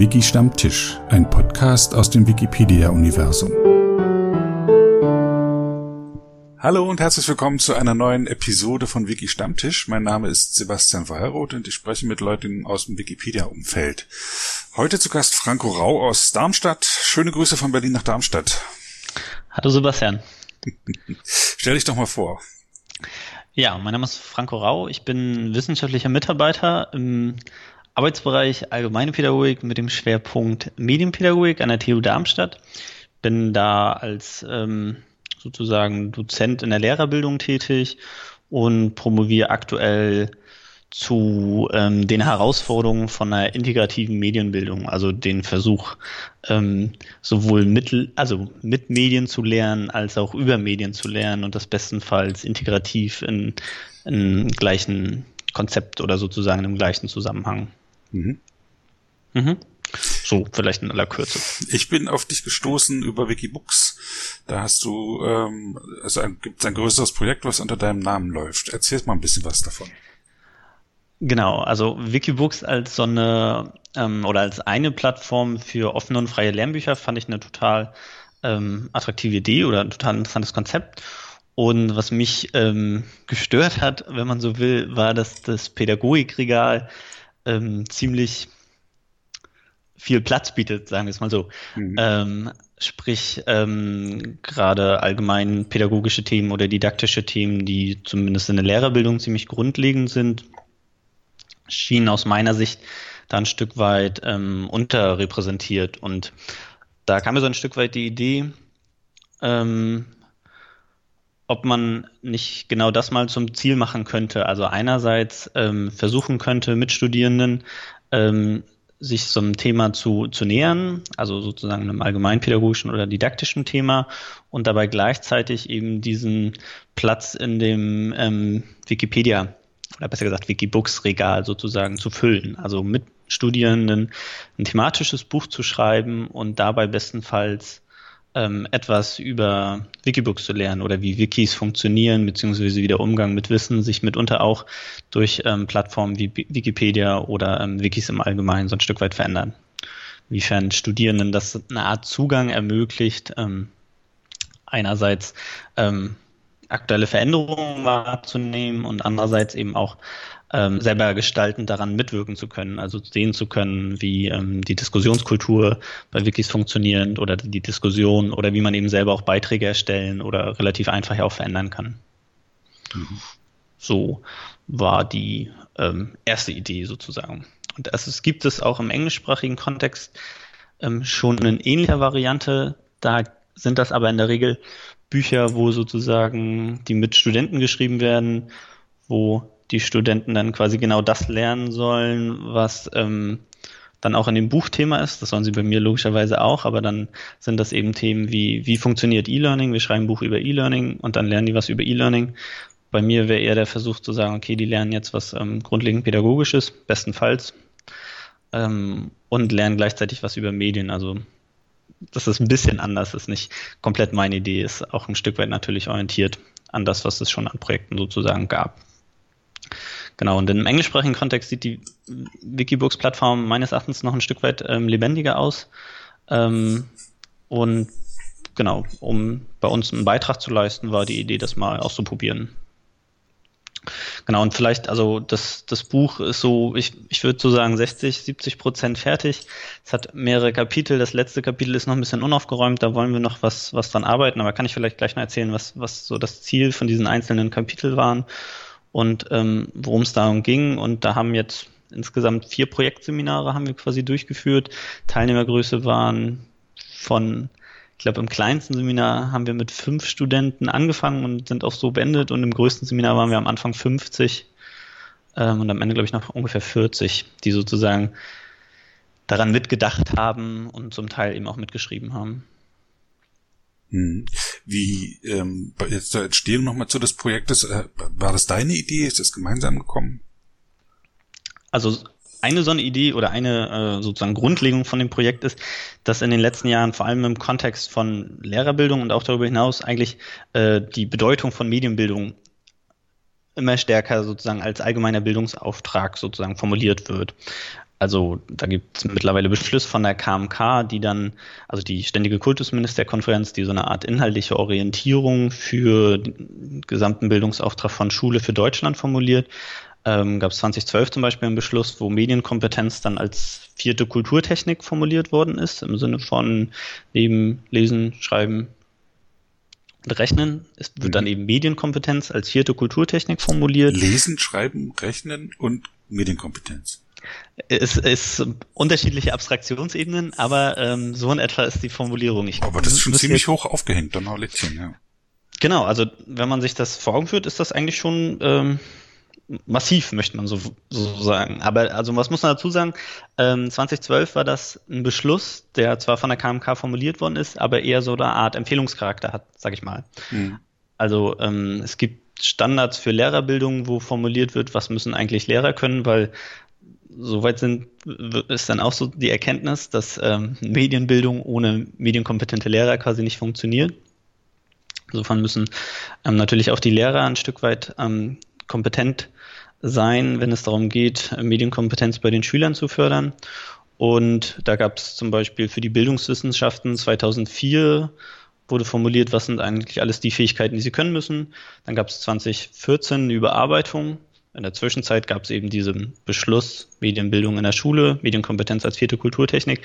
Wiki Stammtisch, ein Podcast aus dem Wikipedia-Universum. Hallo und herzlich willkommen zu einer neuen Episode von Wiki Stammtisch. Mein Name ist Sebastian Weilroth und ich spreche mit Leuten aus dem Wikipedia-Umfeld. Heute zu Gast Franco Rau aus Darmstadt. Schöne Grüße von Berlin nach Darmstadt. Hallo Sebastian. Stell dich doch mal vor. Ja, mein Name ist Franco Rau. Ich bin wissenschaftlicher Mitarbeiter im Arbeitsbereich Allgemeine Pädagogik mit dem Schwerpunkt Medienpädagogik an der TU Darmstadt. Bin da als ähm, sozusagen Dozent in der Lehrerbildung tätig und promoviere aktuell zu ähm, den Herausforderungen von einer integrativen Medienbildung, also den Versuch, ähm, sowohl mit, also mit Medien zu lernen, als auch über Medien zu lernen und das bestenfalls integrativ in, in gleichen Konzept oder sozusagen im gleichen Zusammenhang. Mhm. Mhm. So, vielleicht in aller Kürze. Ich bin auf dich gestoßen über Wikibooks. Da hast du, ähm, also gibt es ein größeres Projekt, was unter deinem Namen läuft. Erzähl mal ein bisschen was davon. Genau, also Wikibooks als so eine ähm, oder als eine Plattform für offene und freie Lernbücher fand ich eine total ähm, attraktive Idee oder ein total interessantes Konzept. Und was mich ähm, gestört hat, wenn man so will, war, dass das Pädagogikregal ähm, ziemlich viel Platz bietet, sagen wir es mal so. Mhm. Ähm, sprich, ähm, gerade allgemein pädagogische Themen oder didaktische Themen, die zumindest in der Lehrerbildung ziemlich grundlegend sind, schienen aus meiner Sicht da ein Stück weit ähm, unterrepräsentiert. Und da kam mir so ein Stück weit die Idee, ähm, ob man nicht genau das mal zum Ziel machen könnte. Also einerseits ähm, versuchen könnte, mit Studierenden ähm, sich so einem Thema zu, zu nähern, also sozusagen einem allgemeinpädagogischen oder didaktischen Thema und dabei gleichzeitig eben diesen Platz in dem ähm, Wikipedia oder besser gesagt Wikibooks-Regal sozusagen zu füllen. Also mit Studierenden ein thematisches Buch zu schreiben und dabei bestenfalls ähm, etwas über Wikibooks zu lernen oder wie Wikis funktionieren, beziehungsweise wie der Umgang mit Wissen sich mitunter auch durch ähm, Plattformen wie Wikipedia oder ähm, Wikis im Allgemeinen so ein Stück weit verändern. Inwiefern Studierenden das eine Art Zugang ermöglicht, ähm, einerseits ähm, aktuelle Veränderungen wahrzunehmen und andererseits eben auch ähm, selber gestaltend daran mitwirken zu können, also sehen zu können, wie ähm, die Diskussionskultur bei Wikis funktioniert oder die Diskussion oder wie man eben selber auch Beiträge erstellen oder relativ einfach auch verändern kann. Mhm. So war die ähm, erste Idee sozusagen. Und es gibt es auch im englischsprachigen Kontext ähm, schon in ähnlicher Variante. Da sind das aber in der Regel Bücher, wo sozusagen die mit Studenten geschrieben werden, wo die Studenten dann quasi genau das lernen sollen, was ähm, dann auch in dem Buchthema ist. Das sollen sie bei mir logischerweise auch, aber dann sind das eben Themen wie, wie funktioniert E-Learning? Wir schreiben ein Buch über E-Learning und dann lernen die was über E-Learning. Bei mir wäre eher der Versuch zu sagen, okay, die lernen jetzt was ähm, grundlegend Pädagogisches, bestenfalls, ähm, und lernen gleichzeitig was über Medien. Also das ist ein bisschen anders, ist nicht komplett meine Idee, ist auch ein Stück weit natürlich orientiert an das, was es schon an Projekten sozusagen gab. Genau, und im englischsprachigen Kontext sieht die Wikibooks-Plattform meines Erachtens noch ein Stück weit ähm, lebendiger aus. Ähm, und genau, um bei uns einen Beitrag zu leisten, war die Idee, das mal auszuprobieren. Genau, und vielleicht, also das, das Buch ist so, ich, ich würde so sagen, 60, 70 Prozent fertig. Es hat mehrere Kapitel. Das letzte Kapitel ist noch ein bisschen unaufgeräumt, da wollen wir noch was, was dran arbeiten, aber kann ich vielleicht gleich mal erzählen, was, was so das Ziel von diesen einzelnen Kapiteln waren und ähm, worum es darum ging. Und da haben jetzt insgesamt vier Projektseminare haben wir quasi durchgeführt. Teilnehmergröße waren von ich glaube, im kleinsten Seminar haben wir mit fünf Studenten angefangen und sind auch so beendet. Und im größten Seminar waren wir am Anfang 50 ähm, und am Ende, glaube ich, noch ungefähr 40, die sozusagen daran mitgedacht haben und zum Teil eben auch mitgeschrieben haben. Hm. Wie ähm, jetzt zur Entstehung nochmal zu des Projektes, äh, war das deine Idee? Ist das gemeinsam gekommen? Also eine so eine Idee oder eine äh, sozusagen Grundlegung von dem Projekt ist, dass in den letzten Jahren vor allem im Kontext von Lehrerbildung und auch darüber hinaus eigentlich äh, die Bedeutung von Medienbildung immer stärker sozusagen als allgemeiner Bildungsauftrag sozusagen formuliert wird. Also da gibt es mittlerweile Beschluss von der KMK, die dann, also die Ständige Kultusministerkonferenz, die so eine Art inhaltliche Orientierung für den gesamten Bildungsauftrag von Schule für Deutschland formuliert. Ähm, gab es 2012 zum Beispiel einen Beschluss, wo Medienkompetenz dann als vierte Kulturtechnik formuliert worden ist, im Sinne von neben Lesen, Schreiben und Rechnen. Es wird mhm. dann eben Medienkompetenz als vierte Kulturtechnik formuliert. Lesen, Schreiben, Rechnen und Medienkompetenz. Es ist unterschiedliche Abstraktionsebenen, aber ähm, so in etwa ist die Formulierung. Ich aber das ist schon ziemlich hoch aufgehängt, Donnerlitzchen, ja. Genau, also wenn man sich das vor Augen führt, ist das eigentlich schon ähm, massiv, möchte man so, so sagen. Aber also was muss man dazu sagen? Ähm, 2012 war das ein Beschluss, der zwar von der KMK formuliert worden ist, aber eher so eine Art Empfehlungscharakter hat, sag ich mal. Mhm. Also ähm, es gibt Standards für Lehrerbildung, wo formuliert wird, was müssen eigentlich Lehrer können, weil soweit sind, ist dann auch so die Erkenntnis, dass ähm, Medienbildung ohne medienkompetente Lehrer quasi nicht funktioniert. Insofern müssen ähm, natürlich auch die Lehrer ein Stück weit ähm, kompetent sein, wenn es darum geht, Medienkompetenz bei den Schülern zu fördern. Und da gab es zum Beispiel für die Bildungswissenschaften 2004 wurde formuliert, was sind eigentlich alles die Fähigkeiten, die sie können müssen. Dann gab es 2014 eine Überarbeitung in der Zwischenzeit gab es eben diesen Beschluss Medienbildung in der Schule, Medienkompetenz als vierte Kulturtechnik.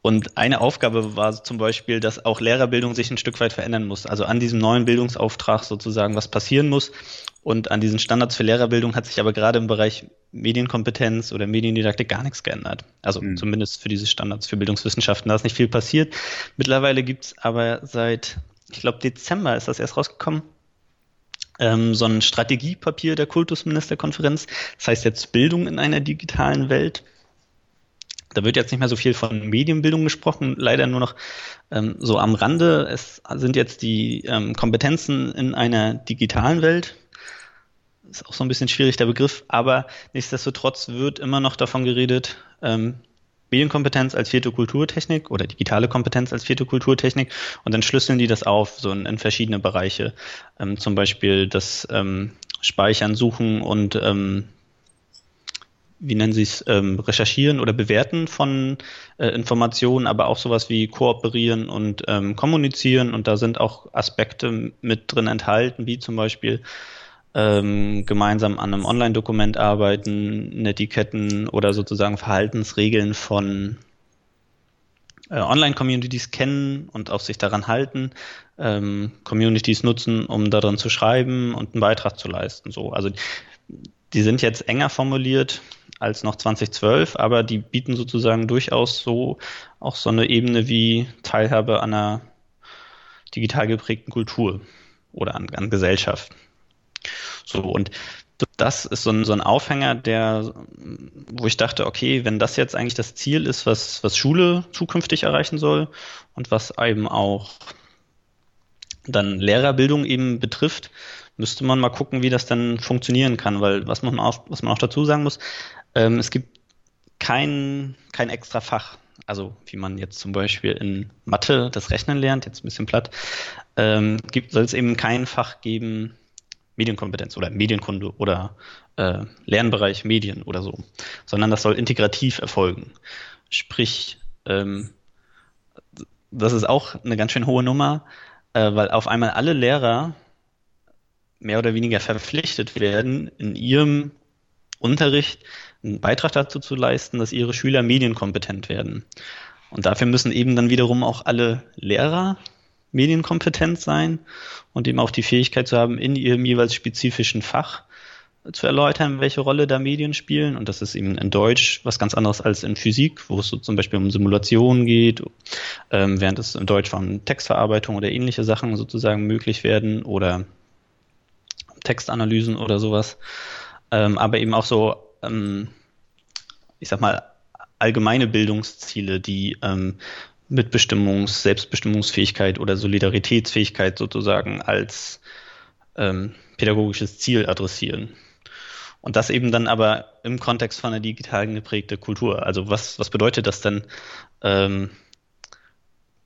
Und eine Aufgabe war zum Beispiel, dass auch Lehrerbildung sich ein Stück weit verändern muss. Also an diesem neuen Bildungsauftrag sozusagen was passieren muss. Und an diesen Standards für Lehrerbildung hat sich aber gerade im Bereich Medienkompetenz oder Mediendidaktik gar nichts geändert. Also mhm. zumindest für diese Standards für Bildungswissenschaften. Da ist nicht viel passiert. Mittlerweile gibt es aber seit, ich glaube, Dezember ist das erst rausgekommen, ähm, so ein Strategiepapier der Kultusministerkonferenz. Das heißt jetzt Bildung in einer digitalen Welt. Da wird jetzt nicht mehr so viel von Medienbildung gesprochen, leider nur noch ähm, so am Rande. Es sind jetzt die ähm, Kompetenzen in einer digitalen Welt. Ist auch so ein bisschen schwierig der Begriff, aber nichtsdestotrotz wird immer noch davon geredet, ähm, Medienkompetenz als vierte Kulturtechnik oder digitale Kompetenz als vierte Kulturtechnik und dann schlüsseln die das auf so in, in verschiedene Bereiche. Ähm, zum Beispiel das ähm, Speichern, Suchen und ähm, wie nennen Sie es, ähm, Recherchieren oder Bewerten von äh, Informationen, aber auch sowas wie Kooperieren und ähm, Kommunizieren. Und da sind auch Aspekte mit drin enthalten, wie zum Beispiel ähm, gemeinsam an einem Online-Dokument arbeiten, Netiquetten oder sozusagen Verhaltensregeln von äh, Online-Communities kennen und auch sich daran halten, ähm, Communities nutzen, um daran zu schreiben und einen Beitrag zu leisten. So, also die sind jetzt enger formuliert als noch 2012, aber die bieten sozusagen durchaus so auch so eine Ebene wie Teilhabe an einer digital geprägten Kultur oder an, an Gesellschaft. So, und das ist so ein, so ein Aufhänger, der, wo ich dachte, okay, wenn das jetzt eigentlich das Ziel ist, was, was Schule zukünftig erreichen soll und was eben auch dann Lehrerbildung eben betrifft, müsste man mal gucken, wie das dann funktionieren kann, weil was man auch, was man auch dazu sagen muss, ähm, es gibt kein, kein extra Fach. Also wie man jetzt zum Beispiel in Mathe das Rechnen lernt, jetzt ein bisschen platt, ähm, soll es eben kein Fach geben, Medienkompetenz oder Medienkunde oder äh, Lernbereich Medien oder so, sondern das soll integrativ erfolgen. Sprich, ähm, das ist auch eine ganz schön hohe Nummer, äh, weil auf einmal alle Lehrer mehr oder weniger verpflichtet werden, in ihrem Unterricht einen Beitrag dazu zu leisten, dass ihre Schüler medienkompetent werden. Und dafür müssen eben dann wiederum auch alle Lehrer medienkompetent sein und eben auch die Fähigkeit zu haben, in ihrem jeweils spezifischen Fach zu erläutern, welche Rolle da Medien spielen. Und das ist eben in Deutsch was ganz anderes als in Physik, wo es so zum Beispiel um Simulationen geht, ähm, während es in Deutsch von Textverarbeitung oder ähnliche Sachen sozusagen möglich werden oder Textanalysen oder sowas. Ähm, aber eben auch so, ähm, ich sag mal, allgemeine Bildungsziele, die ähm, Mitbestimmungs-, Selbstbestimmungsfähigkeit oder Solidaritätsfähigkeit sozusagen als ähm, pädagogisches Ziel adressieren. Und das eben dann aber im Kontext von einer digital geprägten Kultur. Also was, was bedeutet das denn, ähm,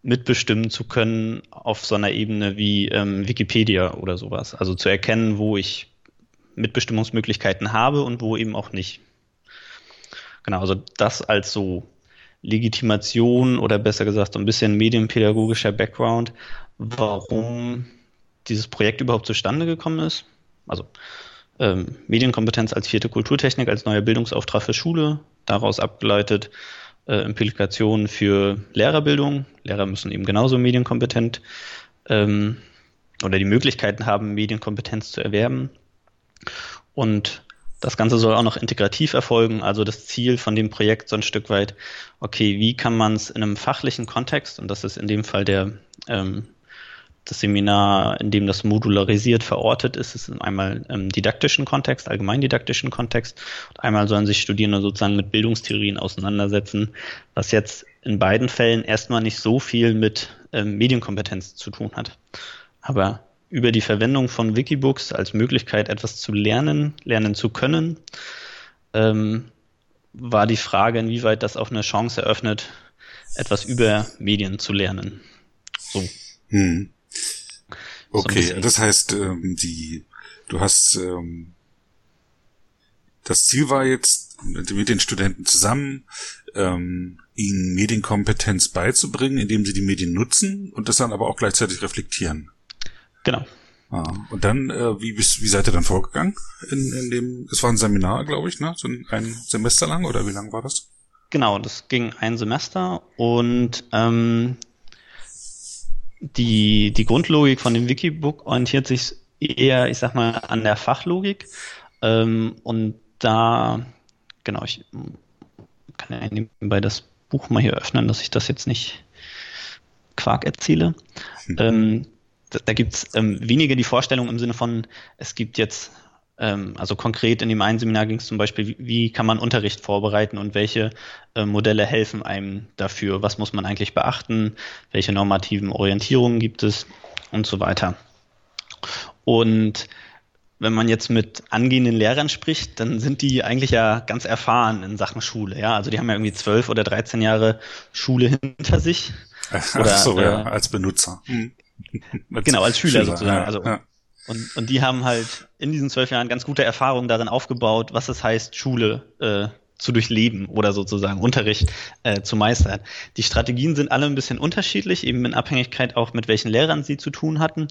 mitbestimmen zu können auf so einer Ebene wie ähm, Wikipedia oder sowas? Also zu erkennen, wo ich Mitbestimmungsmöglichkeiten habe und wo eben auch nicht. Genau, also das als so Legitimation oder besser gesagt so ein bisschen medienpädagogischer Background, warum dieses Projekt überhaupt zustande gekommen ist. Also ähm, Medienkompetenz als vierte Kulturtechnik, als neuer Bildungsauftrag für Schule, daraus abgeleitet äh, Implikationen für Lehrerbildung. Lehrer müssen eben genauso medienkompetent ähm, oder die Möglichkeiten haben, Medienkompetenz zu erwerben. Und das Ganze soll auch noch integrativ erfolgen, also das Ziel von dem Projekt so ein Stück weit, okay, wie kann man es in einem fachlichen Kontext, und das ist in dem Fall der ähm, das Seminar, in dem das modularisiert verortet ist, ist einmal im didaktischen Kontext, allgemein didaktischen Kontext. Und einmal sollen sich Studierende sozusagen mit Bildungstheorien auseinandersetzen, was jetzt in beiden Fällen erstmal nicht so viel mit ähm, Medienkompetenz zu tun hat. Aber über die Verwendung von Wikibooks als Möglichkeit, etwas zu lernen, lernen zu können, ähm, war die Frage, inwieweit das auch eine Chance eröffnet, etwas über Medien zu lernen. So. Hm. Okay, so das heißt, ähm, die, du hast, ähm, das Ziel war jetzt, mit den Studenten zusammen, ähm, ihnen Medienkompetenz beizubringen, indem sie die Medien nutzen und das dann aber auch gleichzeitig reflektieren. Genau. Ah, und dann, äh, wie, wie seid ihr dann vorgegangen? In, in dem, es war ein Seminar, glaube ich, ne? So ein, ein Semester lang oder wie lang war das? Genau, das ging ein Semester und ähm, die, die Grundlogik von dem Wikibook orientiert sich eher, ich sag mal, an der Fachlogik. Ähm, und da, genau, ich kann ja nebenbei das Buch mal hier öffnen, dass ich das jetzt nicht Quark erziele. Hm. Ähm, da, da gibt es ähm, weniger die Vorstellung im Sinne von, es gibt jetzt ähm, also konkret in dem einen Seminar ging es zum Beispiel, wie, wie, kann man Unterricht vorbereiten und welche äh, Modelle helfen einem dafür? Was muss man eigentlich beachten? Welche normativen Orientierungen gibt es und so weiter? Und wenn man jetzt mit angehenden Lehrern spricht, dann sind die eigentlich ja ganz erfahren in Sachen Schule. Ja, also die haben ja irgendwie zwölf oder dreizehn Jahre Schule hinter sich. Oder, Ach so, ja, äh, als Benutzer. Genau, als Schüler, Schüler sozusagen. Ja, also ja. Und, und die haben halt in diesen zwölf Jahren ganz gute Erfahrungen darin aufgebaut, was es heißt, Schule äh, zu durchleben oder sozusagen Unterricht äh, zu meistern. Die Strategien sind alle ein bisschen unterschiedlich, eben in Abhängigkeit auch mit welchen Lehrern sie zu tun hatten.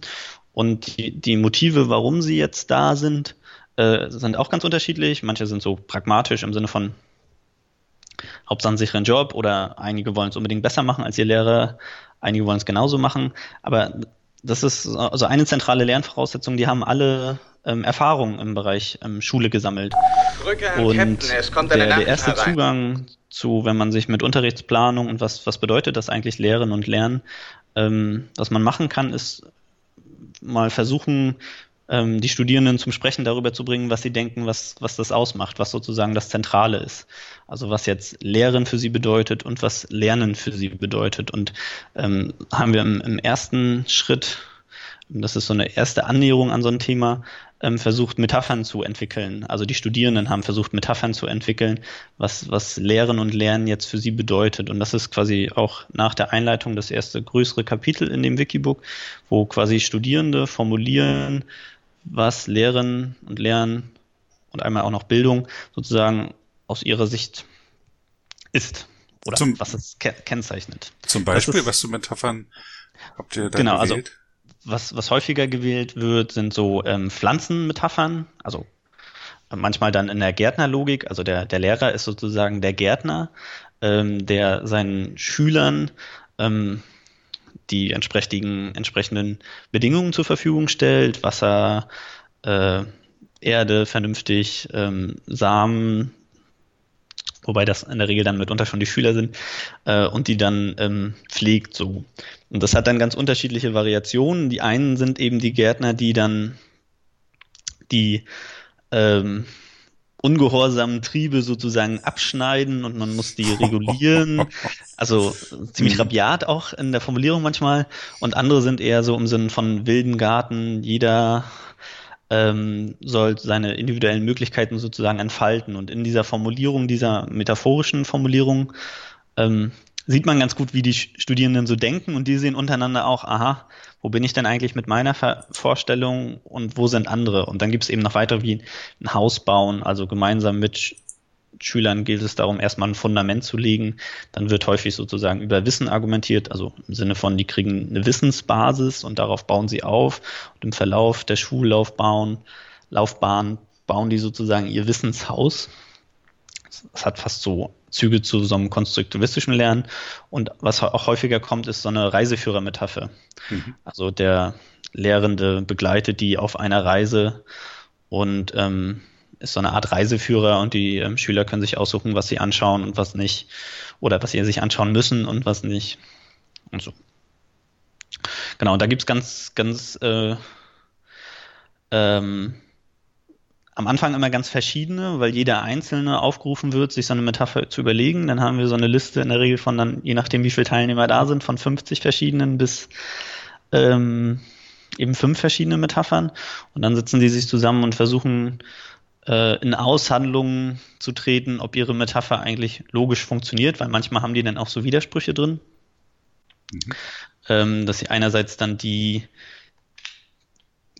Und die, die Motive, warum sie jetzt da sind, äh, sind auch ganz unterschiedlich. Manche sind so pragmatisch im Sinne von Hauptsache einen sicheren Job oder einige wollen es unbedingt besser machen als ihr Lehrer, einige wollen es genauso machen. Aber das ist also eine zentrale Lernvoraussetzung, die haben alle ähm, Erfahrungen im Bereich ähm, Schule gesammelt. Und der, der, erste Zugang zu, wenn man sich mit Unterrichtsplanung und was, was bedeutet das eigentlich Lehren und Lernen, ähm, was man machen kann, ist mal versuchen, ähm, die Studierenden zum Sprechen darüber zu bringen, was sie denken, was, was das ausmacht, was sozusagen das Zentrale ist. Also was jetzt Lehren für sie bedeutet und was Lernen für sie bedeutet. Und ähm, haben wir im, im ersten Schritt, das ist so eine erste Annäherung an so ein Thema, ähm, versucht, Metaphern zu entwickeln. Also die Studierenden haben versucht, Metaphern zu entwickeln, was, was Lehren und Lernen jetzt für sie bedeutet. Und das ist quasi auch nach der Einleitung das erste größere Kapitel in dem Wikibook, wo quasi Studierende formulieren, was Lehren und Lernen und einmal auch noch Bildung sozusagen aus ihrer Sicht ist oder zum, was es ke kennzeichnet. Zum Beispiel, ist, was für Metaphern habt ihr da genau, also gewählt? Also, was, was häufiger gewählt wird, sind so ähm, Pflanzenmetaphern, also manchmal dann in der Gärtnerlogik, also der, der Lehrer ist sozusagen der Gärtner, ähm, der seinen Schülern ähm, die entsprechenden, entsprechenden Bedingungen zur Verfügung stellt, Wasser, äh, Erde vernünftig, ähm, Samen, wobei das in der Regel dann mitunter schon die Schüler sind, äh, und die dann ähm, pflegt so. Und das hat dann ganz unterschiedliche Variationen. Die einen sind eben die Gärtner, die dann die ähm, ungehorsamen Triebe sozusagen abschneiden und man muss die regulieren. Also ziemlich mhm. rabiat auch in der Formulierung manchmal. Und andere sind eher so im Sinn von wilden Garten. Jeder ähm, soll seine individuellen Möglichkeiten sozusagen entfalten. Und in dieser Formulierung, dieser metaphorischen Formulierung, ähm, sieht man ganz gut, wie die Studierenden so denken und die sehen untereinander auch, aha, wo bin ich denn eigentlich mit meiner Vorstellung und wo sind andere? Und dann gibt es eben noch weitere wie ein Haus bauen, also gemeinsam mit Schülern gilt es darum, erstmal ein Fundament zu legen. Dann wird häufig sozusagen über Wissen argumentiert, also im Sinne von, die kriegen eine Wissensbasis und darauf bauen sie auf. Und im Verlauf der Schullaufbahn Laufbahn bauen die sozusagen ihr Wissenshaus. Das hat fast so Züge zu so einem konstruktivistischen Lernen. Und was auch häufiger kommt, ist so eine Reiseführermetapher. Mhm. Also der Lehrende begleitet die auf einer Reise und ähm, ist so eine Art Reiseführer und die ähm, Schüler können sich aussuchen, was sie anschauen und was nicht. Oder was sie sich anschauen müssen und was nicht. Und so. Genau, und da gibt's ganz, ganz äh, ähm, am Anfang immer ganz verschiedene, weil jeder Einzelne aufgerufen wird, sich so eine Metapher zu überlegen. Dann haben wir so eine Liste in der Regel von dann, je nachdem wie viele Teilnehmer da sind, von 50 verschiedenen bis ähm, eben fünf verschiedene Metaphern. Und dann sitzen die sich zusammen und versuchen äh, in Aushandlungen zu treten, ob ihre Metapher eigentlich logisch funktioniert, weil manchmal haben die dann auch so Widersprüche drin. Mhm. Ähm, dass sie einerseits dann die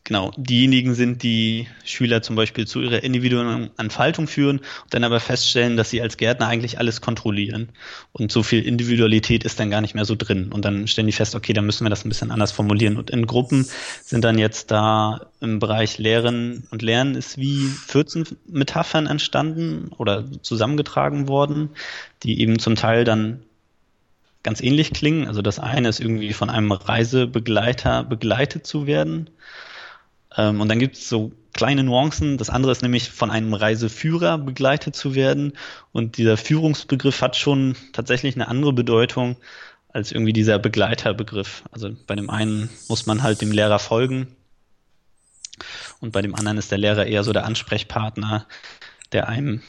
genau diejenigen sind, die Schüler zum Beispiel zu ihrer individuellen Entfaltung führen und dann aber feststellen, dass sie als Gärtner eigentlich alles kontrollieren. Und so viel Individualität ist dann gar nicht mehr so drin. Und dann stellen die fest, okay, dann müssen wir das ein bisschen anders formulieren. Und in Gruppen sind dann jetzt da im Bereich Lehren und Lernen ist wie 14 Metaphern entstanden oder zusammengetragen worden, die eben zum Teil dann ganz ähnlich klingen. Also das eine ist irgendwie von einem Reisebegleiter begleitet zu werden. Ähm, und dann gibt es so kleine Nuancen. Das andere ist nämlich von einem Reiseführer begleitet zu werden. Und dieser Führungsbegriff hat schon tatsächlich eine andere Bedeutung als irgendwie dieser Begleiterbegriff. Also bei dem einen muss man halt dem Lehrer folgen. Und bei dem anderen ist der Lehrer eher so der Ansprechpartner, der einem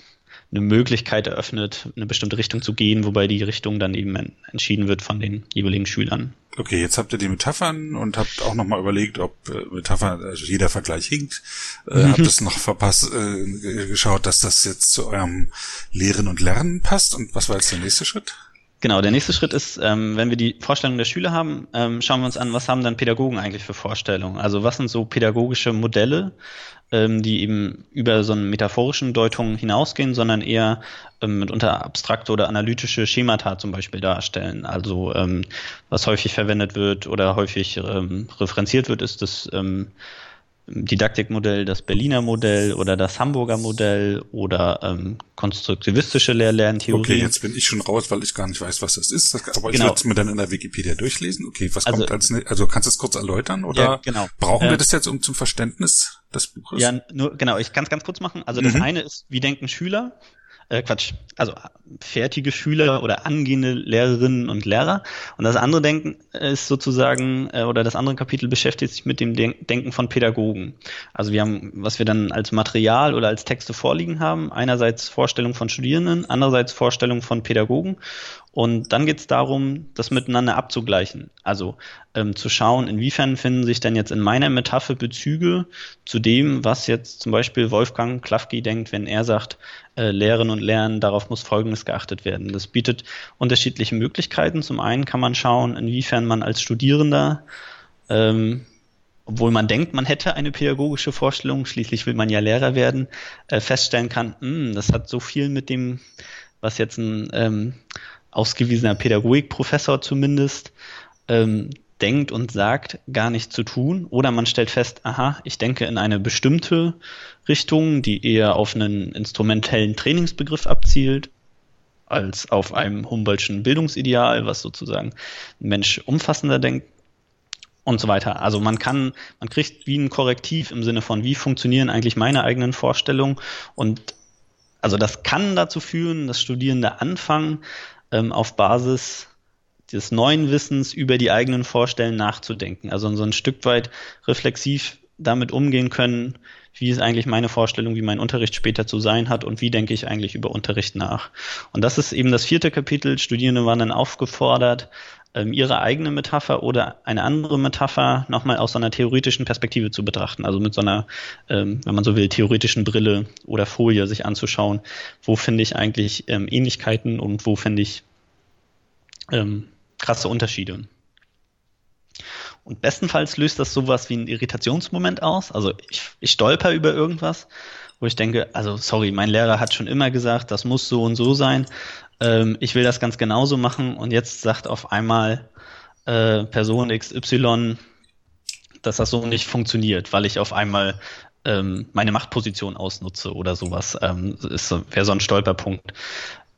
eine Möglichkeit eröffnet, eine bestimmte Richtung zu gehen, wobei die Richtung dann eben entschieden wird von den jeweiligen Schülern. Okay, jetzt habt ihr die Metaphern und habt auch nochmal überlegt, ob äh, Metaphern, also jeder Vergleich hinkt. Äh, mhm. Habt es noch verpasst, äh, geschaut, dass das jetzt zu eurem Lehren und Lernen passt. Und was war jetzt der nächste Schritt? Genau, der nächste Schritt ist, ähm, wenn wir die Vorstellung der Schüler haben, ähm, schauen wir uns an, was haben dann Pädagogen eigentlich für Vorstellungen? Also was sind so pädagogische Modelle, ähm, die eben über so eine metaphorischen Deutung hinausgehen, sondern eher ähm, abstrakte oder analytische Schemata zum Beispiel darstellen. Also ähm, was häufig verwendet wird oder häufig ähm, referenziert wird, ist das ähm, Didaktikmodell, das Berliner Modell oder das Hamburger Modell oder ähm, konstruktivistische Lehr Lerntheorie. Okay, jetzt bin ich schon raus, weil ich gar nicht weiß, was das ist. Aber genau. ich würde es mir dann in der Wikipedia durchlesen. Okay, was also, kommt als also kannst du es kurz erläutern oder ja, genau. brauchen wir äh, das jetzt um zum Verständnis des Buches? Ja, nur genau, ich kann es ganz kurz machen. Also das mhm. eine ist, wie denken Schüler? Äh, Quatsch, also fertige Schüler oder angehende Lehrerinnen und Lehrer. Und das andere Denken ist sozusagen, äh, oder das andere Kapitel beschäftigt sich mit dem Denken von Pädagogen. Also wir haben, was wir dann als Material oder als Texte vorliegen haben, einerseits Vorstellung von Studierenden, andererseits Vorstellung von Pädagogen. Und dann geht es darum, das miteinander abzugleichen. Also ähm, zu schauen, inwiefern finden sich denn jetzt in meiner Metapher Bezüge zu dem, was jetzt zum Beispiel Wolfgang Klafki denkt, wenn er sagt, äh, Lehren und Lernen, darauf muss Folgendes geachtet werden. Das bietet unterschiedliche Möglichkeiten. Zum einen kann man schauen, inwiefern man als Studierender ähm, obwohl man denkt, man hätte eine pädagogische Vorstellung, schließlich will man ja Lehrer werden, äh, feststellen kann, mh, hm, das hat so viel mit dem, was jetzt ein ähm, ausgewiesener Pädagogikprofessor zumindest ähm, denkt und sagt, gar nicht zu tun. Oder man stellt fest, aha, ich denke in eine bestimmte Richtung, die eher auf einen instrumentellen Trainingsbegriff abzielt, als auf einem Humboldtschen Bildungsideal, was sozusagen ein Mensch umfassender denkt und so weiter. Also man kann, man kriegt wie ein Korrektiv im Sinne von, wie funktionieren eigentlich meine eigenen Vorstellungen und also das kann dazu führen, dass Studierende anfangen, ähm, auf Basis des neuen Wissens über die eigenen Vorstellen nachzudenken. Also so ein Stück weit reflexiv damit umgehen können, wie ist eigentlich meine Vorstellung, wie mein Unterricht später zu sein hat und wie denke ich eigentlich über Unterricht nach. Und das ist eben das vierte Kapitel. Studierende waren dann aufgefordert, ähm, ihre eigene Metapher oder eine andere Metapher nochmal aus so einer theoretischen Perspektive zu betrachten. Also mit so einer, ähm, wenn man so will, theoretischen Brille oder Folie sich anzuschauen, wo finde ich eigentlich ähm, Ähnlichkeiten und wo finde ich ähm, krasse Unterschiede. Und bestenfalls löst das sowas wie ein Irritationsmoment aus. Also ich, ich stolper über irgendwas wo ich denke, also sorry, mein Lehrer hat schon immer gesagt, das muss so und so sein. Ähm, ich will das ganz genauso machen und jetzt sagt auf einmal äh, Person XY, dass das so nicht funktioniert, weil ich auf einmal ähm, meine Machtposition ausnutze oder sowas. Ähm, wäre so ein Stolperpunkt.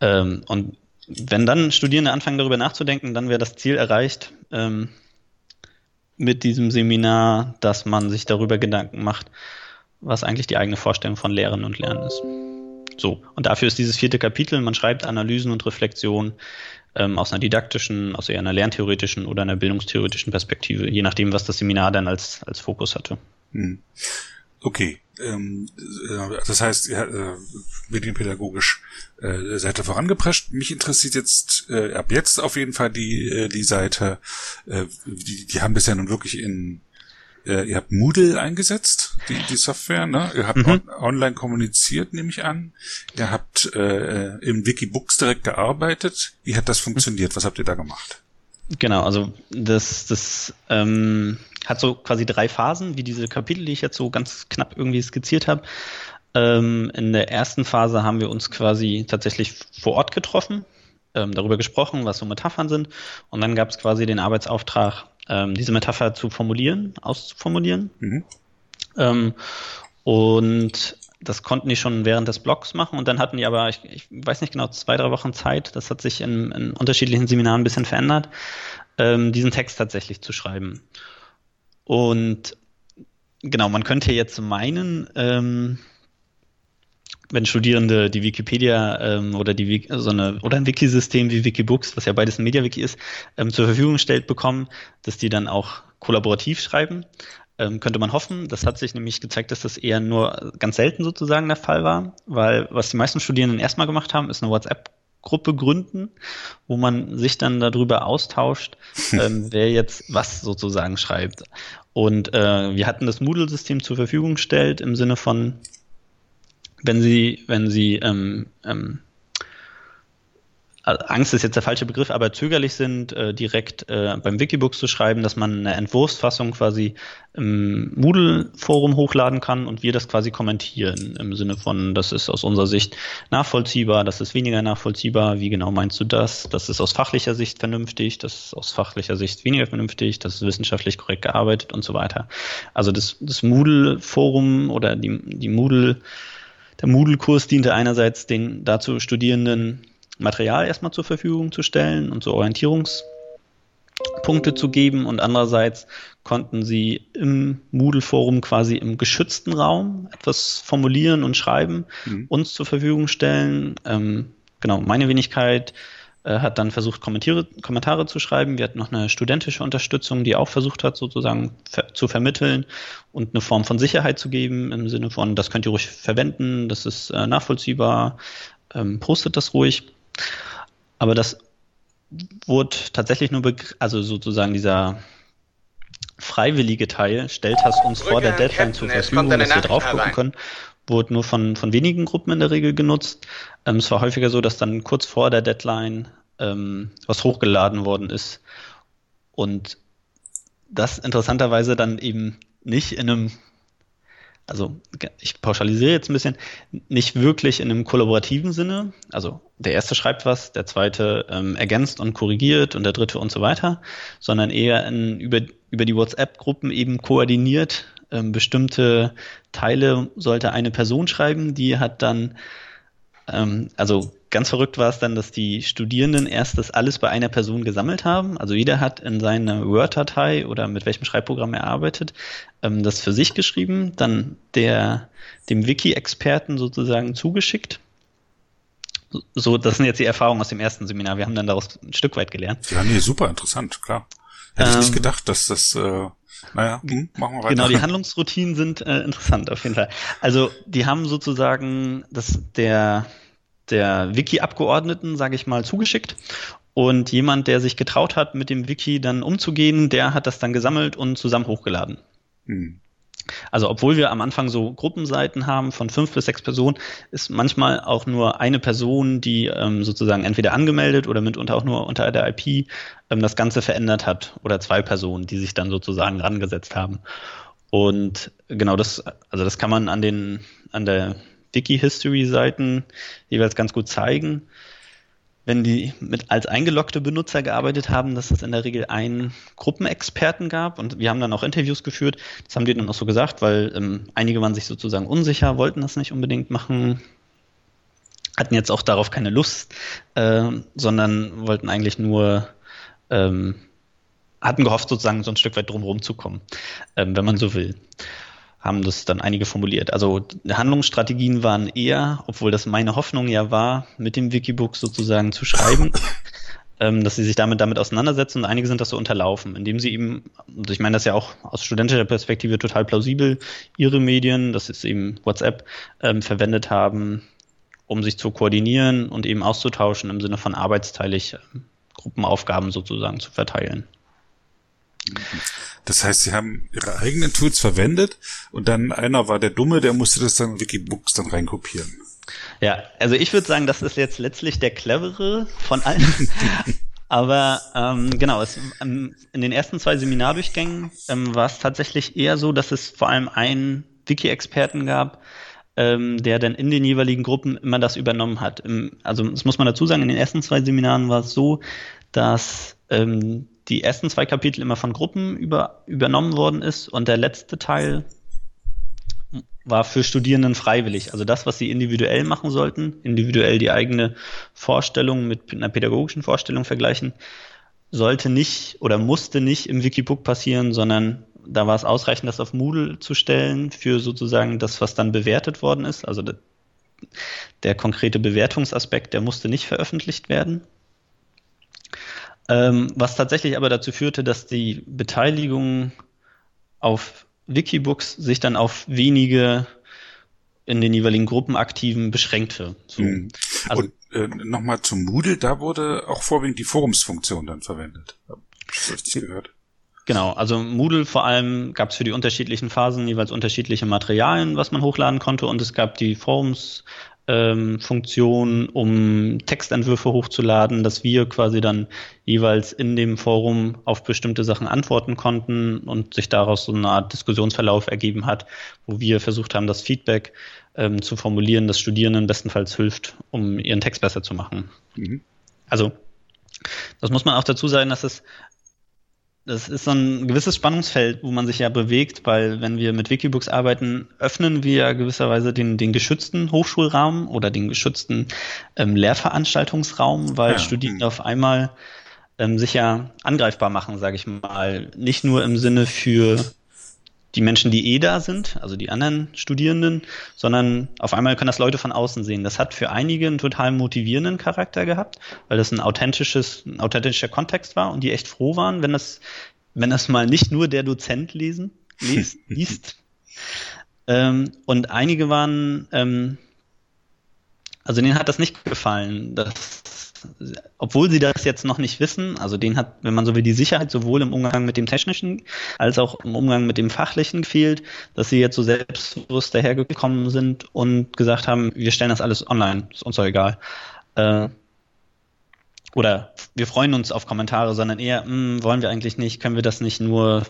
Ähm, und wenn dann Studierende anfangen darüber nachzudenken, dann wäre das Ziel erreicht ähm, mit diesem Seminar, dass man sich darüber Gedanken macht, was eigentlich die eigene Vorstellung von Lehren und Lernen ist. So, und dafür ist dieses vierte Kapitel, man schreibt Analysen und Reflexionen ähm, aus einer didaktischen, aus eher einer lerntheoretischen oder einer bildungstheoretischen Perspektive, je nachdem, was das Seminar dann als, als Fokus hatte. Hm. Okay, ähm, äh, das heißt, ja, äh, medienpädagogisch äh, Seite vorangeprescht. Mich interessiert jetzt äh, ab jetzt auf jeden Fall die äh, die Seite. Äh, die, die haben bisher nun wirklich in äh, ihr habt Moodle eingesetzt, die, die Software, ne? Ihr habt mhm. on online kommuniziert, nehme ich an. Ihr habt äh, im Wikibooks direkt gearbeitet. Wie hat das funktioniert? Was habt ihr da gemacht? Genau, also das, das ähm, hat so quasi drei Phasen, wie diese Kapitel, die ich jetzt so ganz knapp irgendwie skizziert habe. Ähm, in der ersten Phase haben wir uns quasi tatsächlich vor Ort getroffen, ähm, darüber gesprochen, was so Metaphern sind. Und dann gab es quasi den Arbeitsauftrag, ähm, diese Metapher zu formulieren, auszuformulieren. Mhm. Ähm, und das konnten die schon während des Blogs machen und dann hatten die aber, ich, ich weiß nicht genau, zwei, drei Wochen Zeit, das hat sich in, in unterschiedlichen Seminaren ein bisschen verändert, ähm, diesen Text tatsächlich zu schreiben. Und genau, man könnte jetzt meinen, ähm, wenn Studierende die Wikipedia ähm, oder die so eine oder ein Wikisystem wie Wikibooks, was ja beides ein MediaWiki ist, ähm, zur Verfügung stellt bekommen, dass die dann auch kollaborativ schreiben. Ähm, könnte man hoffen. Das hat sich nämlich gezeigt, dass das eher nur ganz selten sozusagen der Fall war, weil was die meisten Studierenden erstmal gemacht haben, ist eine WhatsApp Gruppe gründen, wo man sich dann darüber austauscht, ähm, wer jetzt was sozusagen schreibt. Und äh, wir hatten das Moodle-System zur Verfügung gestellt im Sinne von, wenn Sie, wenn Sie ähm, ähm, also Angst ist jetzt der falsche Begriff, aber zögerlich sind, äh, direkt äh, beim Wikibooks zu schreiben, dass man eine Entwurfsfassung quasi im Moodle-Forum hochladen kann und wir das quasi kommentieren im Sinne von, das ist aus unserer Sicht nachvollziehbar, das ist weniger nachvollziehbar, wie genau meinst du das? Das ist aus fachlicher Sicht vernünftig, das ist aus fachlicher Sicht weniger vernünftig, das ist wissenschaftlich korrekt gearbeitet und so weiter. Also das, das Moodle-Forum oder die, die Moodle, der Moodle-Kurs diente einerseits den dazu Studierenden Material erstmal zur Verfügung zu stellen und so Orientierungspunkte zu geben und andererseits konnten sie im Moodle-Forum quasi im geschützten Raum etwas formulieren und schreiben, mhm. uns zur Verfügung stellen. Ähm, genau, meine Wenigkeit äh, hat dann versucht, Kommentare zu schreiben. Wir hatten noch eine studentische Unterstützung, die auch versucht hat, sozusagen ver zu vermitteln und eine Form von Sicherheit zu geben, im Sinne von, das könnt ihr ruhig verwenden, das ist äh, nachvollziehbar, ähm, postet das ruhig. Aber das wurde tatsächlich nur, also sozusagen dieser freiwillige Teil, stellt das uns vor der Deadline zur Verfügung, dass wir drauf gucken können, wurde nur von, von wenigen Gruppen in der Regel genutzt. Ähm, es war häufiger so, dass dann kurz vor der Deadline ähm, was hochgeladen worden ist und das interessanterweise dann eben nicht in einem also ich pauschalisiere jetzt ein bisschen, nicht wirklich in einem kollaborativen Sinne. Also der erste schreibt was, der zweite ähm, ergänzt und korrigiert und der dritte und so weiter, sondern eher in, über, über die WhatsApp-Gruppen eben koordiniert. Ähm, bestimmte Teile sollte eine Person schreiben, die hat dann, ähm, also ganz verrückt war es dann, dass die Studierenden erst das alles bei einer Person gesammelt haben. Also jeder hat in seine Word-Datei oder mit welchem Schreibprogramm er arbeitet, ähm, das für sich geschrieben, dann der, dem Wiki-Experten sozusagen zugeschickt. So, das sind jetzt die Erfahrungen aus dem ersten Seminar. Wir haben dann daraus ein Stück weit gelernt. Ja, nee, super interessant, klar. Hätte ähm, ich nicht ähm, gedacht, dass das, äh, naja, hm, machen wir weiter. Genau, die Handlungsroutinen sind äh, interessant auf jeden Fall. Also, die haben sozusagen, dass der, der Wiki-Abgeordneten, sage ich mal, zugeschickt. Und jemand, der sich getraut hat, mit dem Wiki dann umzugehen, der hat das dann gesammelt und zusammen hochgeladen. Hm. Also obwohl wir am Anfang so Gruppenseiten haben von fünf bis sechs Personen, ist manchmal auch nur eine Person, die ähm, sozusagen entweder angemeldet oder mitunter auch nur unter der IP ähm, das Ganze verändert hat oder zwei Personen, die sich dann sozusagen rangesetzt haben. Und genau das, also das kann man an den, an der Wiki-History-Seiten jeweils ganz gut zeigen. Wenn die mit als eingeloggte Benutzer gearbeitet haben, dass es in der Regel einen Gruppenexperten gab und wir haben dann auch Interviews geführt. Das haben die dann auch so gesagt, weil ähm, einige waren sich sozusagen unsicher, wollten das nicht unbedingt machen, hatten jetzt auch darauf keine Lust, äh, sondern wollten eigentlich nur ähm, hatten gehofft, sozusagen so ein Stück weit drumherum zu kommen, ähm, wenn man so will. Haben das dann einige formuliert. Also Handlungsstrategien waren eher, obwohl das meine Hoffnung ja war, mit dem Wikibook sozusagen zu schreiben, ähm, dass sie sich damit damit auseinandersetzen und einige sind das so unterlaufen, indem sie eben, und ich meine das ja auch aus studentischer Perspektive total plausibel, ihre Medien, das ist eben WhatsApp, ähm, verwendet haben, um sich zu koordinieren und eben auszutauschen im Sinne von arbeitsteilig ähm, Gruppenaufgaben sozusagen zu verteilen. Das heißt, sie haben ihre eigenen Tools verwendet und dann einer war der Dumme, der musste das dann in Wikibooks dann reinkopieren. Ja, also ich würde sagen, das ist jetzt letztlich der clevere von allen. Aber ähm, genau, es, ähm, in den ersten zwei Seminardurchgängen ähm, war es tatsächlich eher so, dass es vor allem einen Wiki-Experten gab, ähm, der dann in den jeweiligen Gruppen immer das übernommen hat. Im, also das muss man dazu sagen, in den ersten zwei Seminaren war es so, dass ähm, die ersten zwei Kapitel immer von Gruppen über, übernommen worden ist und der letzte Teil war für Studierenden freiwillig. Also das, was sie individuell machen sollten, individuell die eigene Vorstellung mit einer pädagogischen Vorstellung vergleichen, sollte nicht oder musste nicht im Wikibook passieren, sondern da war es ausreichend, das auf Moodle zu stellen für sozusagen das, was dann bewertet worden ist. Also der, der konkrete Bewertungsaspekt, der musste nicht veröffentlicht werden. Ähm, was tatsächlich aber dazu führte, dass die Beteiligung auf Wikibooks sich dann auf wenige in den jeweiligen Gruppen aktiven beschränkte. So. Mhm. Also, Und äh, nochmal zum Moodle, da wurde auch vorwiegend die Forumsfunktion dann verwendet. Hab ich richtig gehört? Genau, also Moodle vor allem gab es für die unterschiedlichen Phasen jeweils unterschiedliche Materialien, was man hochladen konnte und es gab die Forums ähm, Funktion, um Textentwürfe hochzuladen, dass wir quasi dann jeweils in dem Forum auf bestimmte Sachen antworten konnten und sich daraus so eine Art Diskussionsverlauf ergeben hat, wo wir versucht haben, das Feedback ähm, zu formulieren, das Studierenden bestenfalls hilft, um ihren Text besser zu machen. Mhm. Also das muss man auch dazu sagen, dass es das ist so ein gewisses Spannungsfeld, wo man sich ja bewegt, weil wenn wir mit Wikibooks arbeiten, öffnen wir ja gewisserweise den, den geschützten Hochschulraum oder den geschützten ähm, Lehrveranstaltungsraum, weil ja. Studierende auf einmal ähm, sich ja angreifbar machen, sage ich mal. Nicht nur im Sinne für die Menschen, die eh da sind, also die anderen Studierenden, sondern auf einmal können das Leute von außen sehen. Das hat für einige einen total motivierenden Charakter gehabt, weil das ein authentisches, ein authentischer Kontext war und die echt froh waren, wenn das, wenn das mal nicht nur der Dozent lesen, liest, liest. Ähm, und einige waren, ähm, also denen hat das nicht gefallen, dass obwohl sie das jetzt noch nicht wissen, also denen hat, wenn man so will, die Sicherheit sowohl im Umgang mit dem Technischen als auch im Umgang mit dem Fachlichen gefehlt, dass sie jetzt so selbstbewusst dahergekommen sind und gesagt haben, wir stellen das alles online, ist uns doch egal. Äh, oder wir freuen uns auf Kommentare, sondern eher, mh, hm, wollen wir eigentlich nicht, können wir das nicht nur,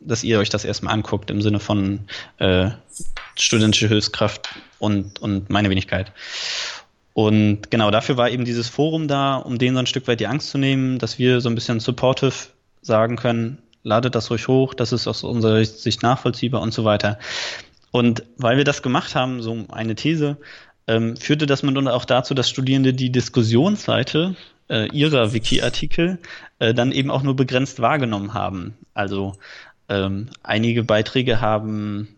dass ihr euch das erstmal anguckt im Sinne von äh, studentische Hilfskraft und, und meine Wenigkeit. Und genau dafür war eben dieses Forum da, um denen so ein Stück weit die Angst zu nehmen, dass wir so ein bisschen supportive sagen können, ladet das ruhig hoch, das ist aus unserer Sicht nachvollziehbar und so weiter. Und weil wir das gemacht haben, so eine These, ähm, führte das mitunter auch dazu, dass Studierende die Diskussionsseite äh, ihrer Wiki-Artikel äh, dann eben auch nur begrenzt wahrgenommen haben. Also ähm, einige Beiträge haben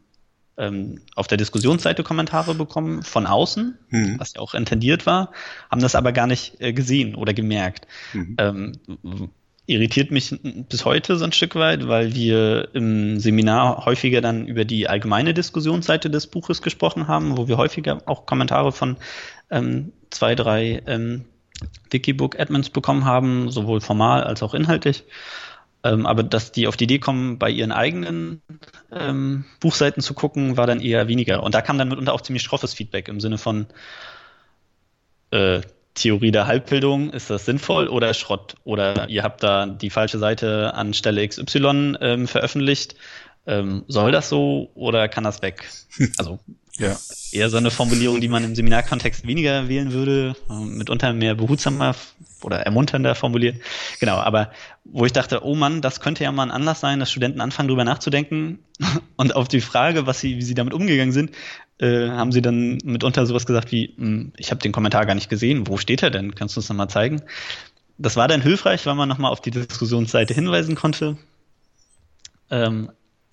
auf der Diskussionsseite Kommentare bekommen von außen, mhm. was ja auch intendiert war, haben das aber gar nicht äh, gesehen oder gemerkt. Mhm. Ähm, irritiert mich bis heute so ein Stück weit, weil wir im Seminar häufiger dann über die allgemeine Diskussionsseite des Buches gesprochen haben, wo wir häufiger auch Kommentare von ähm, zwei, drei ähm, Wikibook-Admins bekommen haben, sowohl formal als auch inhaltlich. Ähm, aber dass die auf die Idee kommen, bei ihren eigenen ähm, Buchseiten zu gucken, war dann eher weniger. Und da kam dann mitunter auch ziemlich schroffes Feedback im Sinne von äh, Theorie der Halbbildung, ist das sinnvoll oder Schrott? Oder ihr habt da die falsche Seite an Stelle XY ähm, veröffentlicht. Ähm, soll das so oder kann das weg? Also Ja. Eher so eine Formulierung, die man im Seminarkontext weniger wählen würde, mitunter mehr behutsamer oder ermunternder formuliert. Genau, aber wo ich dachte, oh Mann, das könnte ja mal ein Anlass sein, dass Studenten anfangen, drüber nachzudenken. Und auf die Frage, was sie, wie sie damit umgegangen sind, äh, haben sie dann mitunter sowas gesagt wie, hm, ich habe den Kommentar gar nicht gesehen, wo steht er denn? Kannst du uns nochmal zeigen? Das war dann hilfreich, weil man nochmal auf die Diskussionsseite hinweisen konnte. Ähm,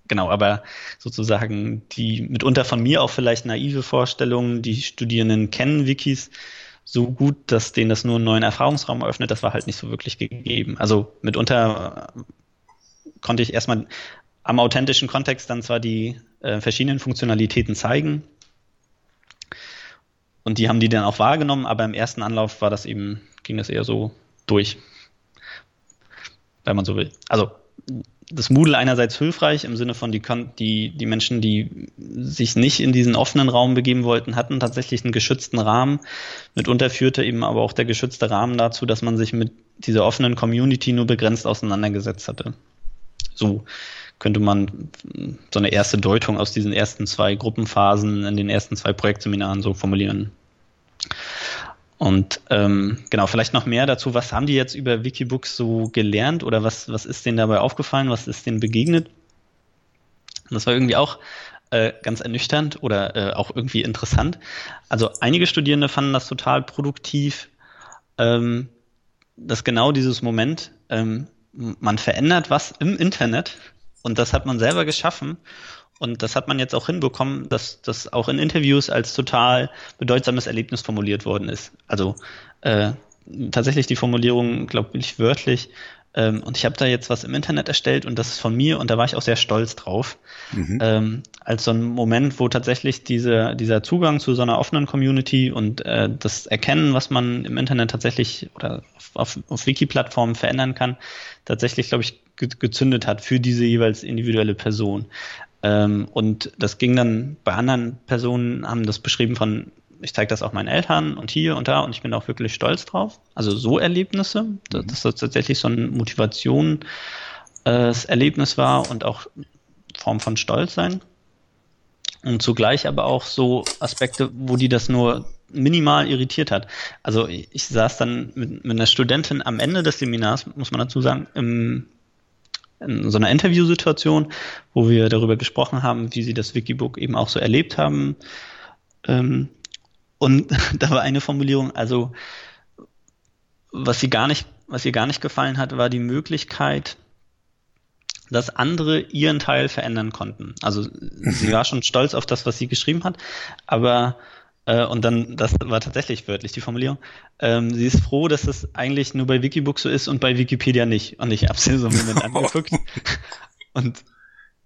genau, aber sozusagen die mitunter von mir auch vielleicht naive Vorstellungen, die Studierenden kennen Wikis so gut, dass denen das nur einen neuen Erfahrungsraum eröffnet, das war halt nicht so wirklich gegeben. Also mitunter äh, konnte ich erstmal am authentischen Kontext dann zwar die äh, verschiedenen Funktionalitäten zeigen und die haben die dann auch wahrgenommen, aber im ersten Anlauf war das eben, ging das eher so durch, wenn man so will. Also das Moodle einerseits hilfreich im Sinne von die, die, die Menschen, die sich nicht in diesen offenen Raum begeben wollten, hatten tatsächlich einen geschützten Rahmen. Mitunter führte eben aber auch der geschützte Rahmen dazu, dass man sich mit dieser offenen Community nur begrenzt auseinandergesetzt hatte. So könnte man so eine erste Deutung aus diesen ersten zwei Gruppenphasen in den ersten zwei Projektseminaren so formulieren. Und ähm, genau, vielleicht noch mehr dazu, was haben die jetzt über Wikibooks so gelernt? Oder was, was ist denen dabei aufgefallen, was ist denen begegnet? das war irgendwie auch äh, ganz ernüchternd oder äh, auch irgendwie interessant. Also einige Studierende fanden das total produktiv, ähm, dass genau dieses Moment, ähm, man verändert was im Internet. Und das hat man selber geschaffen und das hat man jetzt auch hinbekommen, dass das auch in Interviews als total bedeutsames Erlebnis formuliert worden ist. Also äh, tatsächlich die Formulierung, glaube ich, wörtlich. Ähm, und ich habe da jetzt was im Internet erstellt und das ist von mir und da war ich auch sehr stolz drauf. Mhm. Ähm, als so ein Moment, wo tatsächlich diese, dieser Zugang zu so einer offenen Community und äh, das Erkennen, was man im Internet tatsächlich oder auf, auf Wiki-Plattformen verändern kann, tatsächlich, glaube ich, gezündet hat für diese jeweils individuelle Person. Ähm, und das ging dann bei anderen Personen, haben das beschrieben von, ich zeige das auch meinen Eltern und hier und da und ich bin auch wirklich stolz drauf. Also so Erlebnisse, mhm. dass, das tatsächlich so ein Motivationserlebnis äh, war und auch Form von Stolz sein. Und zugleich aber auch so Aspekte, wo die das nur minimal irritiert hat. Also ich, ich saß dann mit, mit einer Studentin am Ende des Seminars, muss man dazu sagen, im in so einer Interviewsituation, wo wir darüber gesprochen haben, wie sie das Wikibook eben auch so erlebt haben. Ähm, und da war eine Formulierung, also was sie gar nicht, was ihr gar nicht gefallen hat, war die Möglichkeit, dass andere ihren Teil verändern konnten. Also sie mhm. war schon stolz auf das, was sie geschrieben hat, aber äh, und dann, das war tatsächlich wörtlich die Formulierung. Ähm, sie ist froh, dass das eigentlich nur bei Wikibook so ist und bei Wikipedia nicht. Und ich habe sie so einen Moment angeguckt und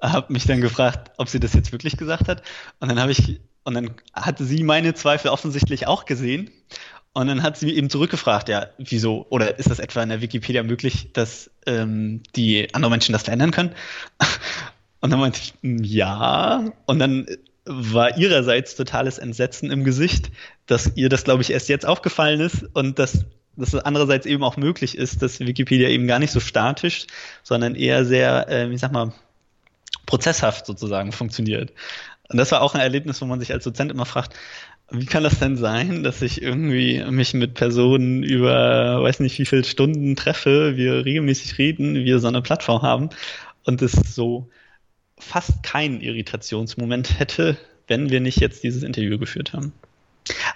habe mich dann gefragt, ob sie das jetzt wirklich gesagt hat. Und dann habe ich, und dann hatte sie meine Zweifel offensichtlich auch gesehen. Und dann hat sie eben zurückgefragt, ja, wieso, oder ist das etwa in der Wikipedia möglich, dass ähm, die anderen Menschen das verändern können? Und dann meinte ich, ja. Und dann war ihrerseits totales Entsetzen im Gesicht, dass ihr das, glaube ich, erst jetzt aufgefallen ist und dass, dass es andererseits eben auch möglich ist, dass Wikipedia eben gar nicht so statisch, sondern eher sehr, äh, ich sag mal, prozesshaft sozusagen funktioniert. Und das war auch ein Erlebnis, wo man sich als Dozent immer fragt, wie kann das denn sein, dass ich irgendwie mich mit Personen über, weiß nicht wie viele Stunden treffe, wir regelmäßig reden, wir so eine Plattform haben und es so fast keinen Irritationsmoment hätte, wenn wir nicht jetzt dieses Interview geführt haben.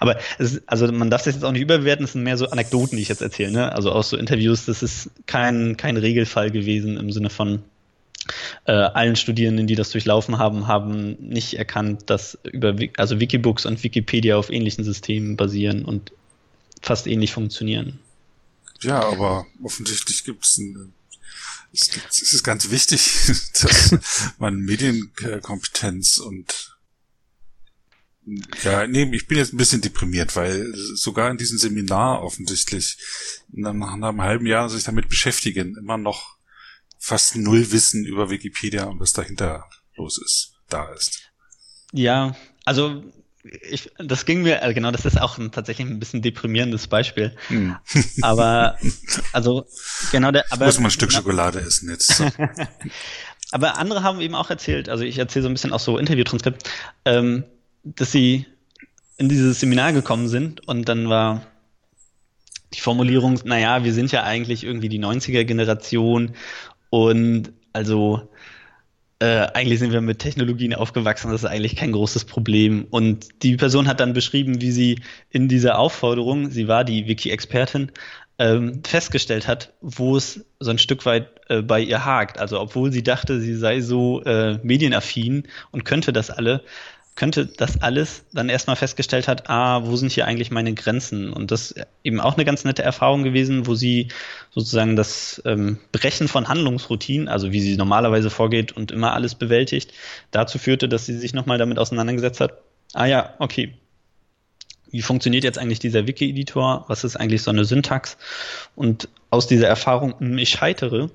Aber es, also man darf das jetzt auch nicht überbewerten, es sind mehr so Anekdoten, die ich jetzt erzähle, ne? Also aus so Interviews, das ist kein, kein Regelfall gewesen im Sinne von äh, allen Studierenden, die das durchlaufen haben, haben nicht erkannt, dass über also Wikibooks und Wikipedia auf ähnlichen Systemen basieren und fast ähnlich funktionieren. Ja, aber offensichtlich gibt es ein es, ist ganz wichtig, dass man Medienkompetenz und ja, nee, ich bin jetzt ein bisschen deprimiert, weil sogar in diesem Seminar offensichtlich nach einem halben Jahr sich damit beschäftigen, immer noch fast null Wissen über Wikipedia und was dahinter los ist, da ist. Ja, also ich, das ging mir, äh, genau, das ist auch ein, tatsächlich ein bisschen deprimierendes Beispiel. Hm. Aber, also, genau der, aber. Muss man ein Stück na, Schokolade essen jetzt. So. aber andere haben eben auch erzählt, also ich erzähle so ein bisschen auch so Interviewtranskript, ähm, dass sie in dieses Seminar gekommen sind und dann war die Formulierung, naja, wir sind ja eigentlich irgendwie die 90er-Generation und also äh, eigentlich sind wir mit Technologien aufgewachsen, das ist eigentlich kein großes Problem. Und die Person hat dann beschrieben, wie sie in dieser Aufforderung, sie war die Wiki-Expertin, ähm, festgestellt hat, wo es so ein Stück weit äh, bei ihr hakt. Also obwohl sie dachte, sie sei so äh, medienaffin und könnte das alle, könnte das alles dann erstmal festgestellt hat, ah, wo sind hier eigentlich meine Grenzen? Und das eben auch eine ganz nette Erfahrung gewesen, wo sie sozusagen das ähm, Brechen von Handlungsroutinen, also wie sie normalerweise vorgeht und immer alles bewältigt, dazu führte, dass sie sich nochmal damit auseinandergesetzt hat, ah ja, okay, wie funktioniert jetzt eigentlich dieser Wiki-Editor? Was ist eigentlich so eine Syntax? Und aus dieser Erfahrung, hm, ich scheitere,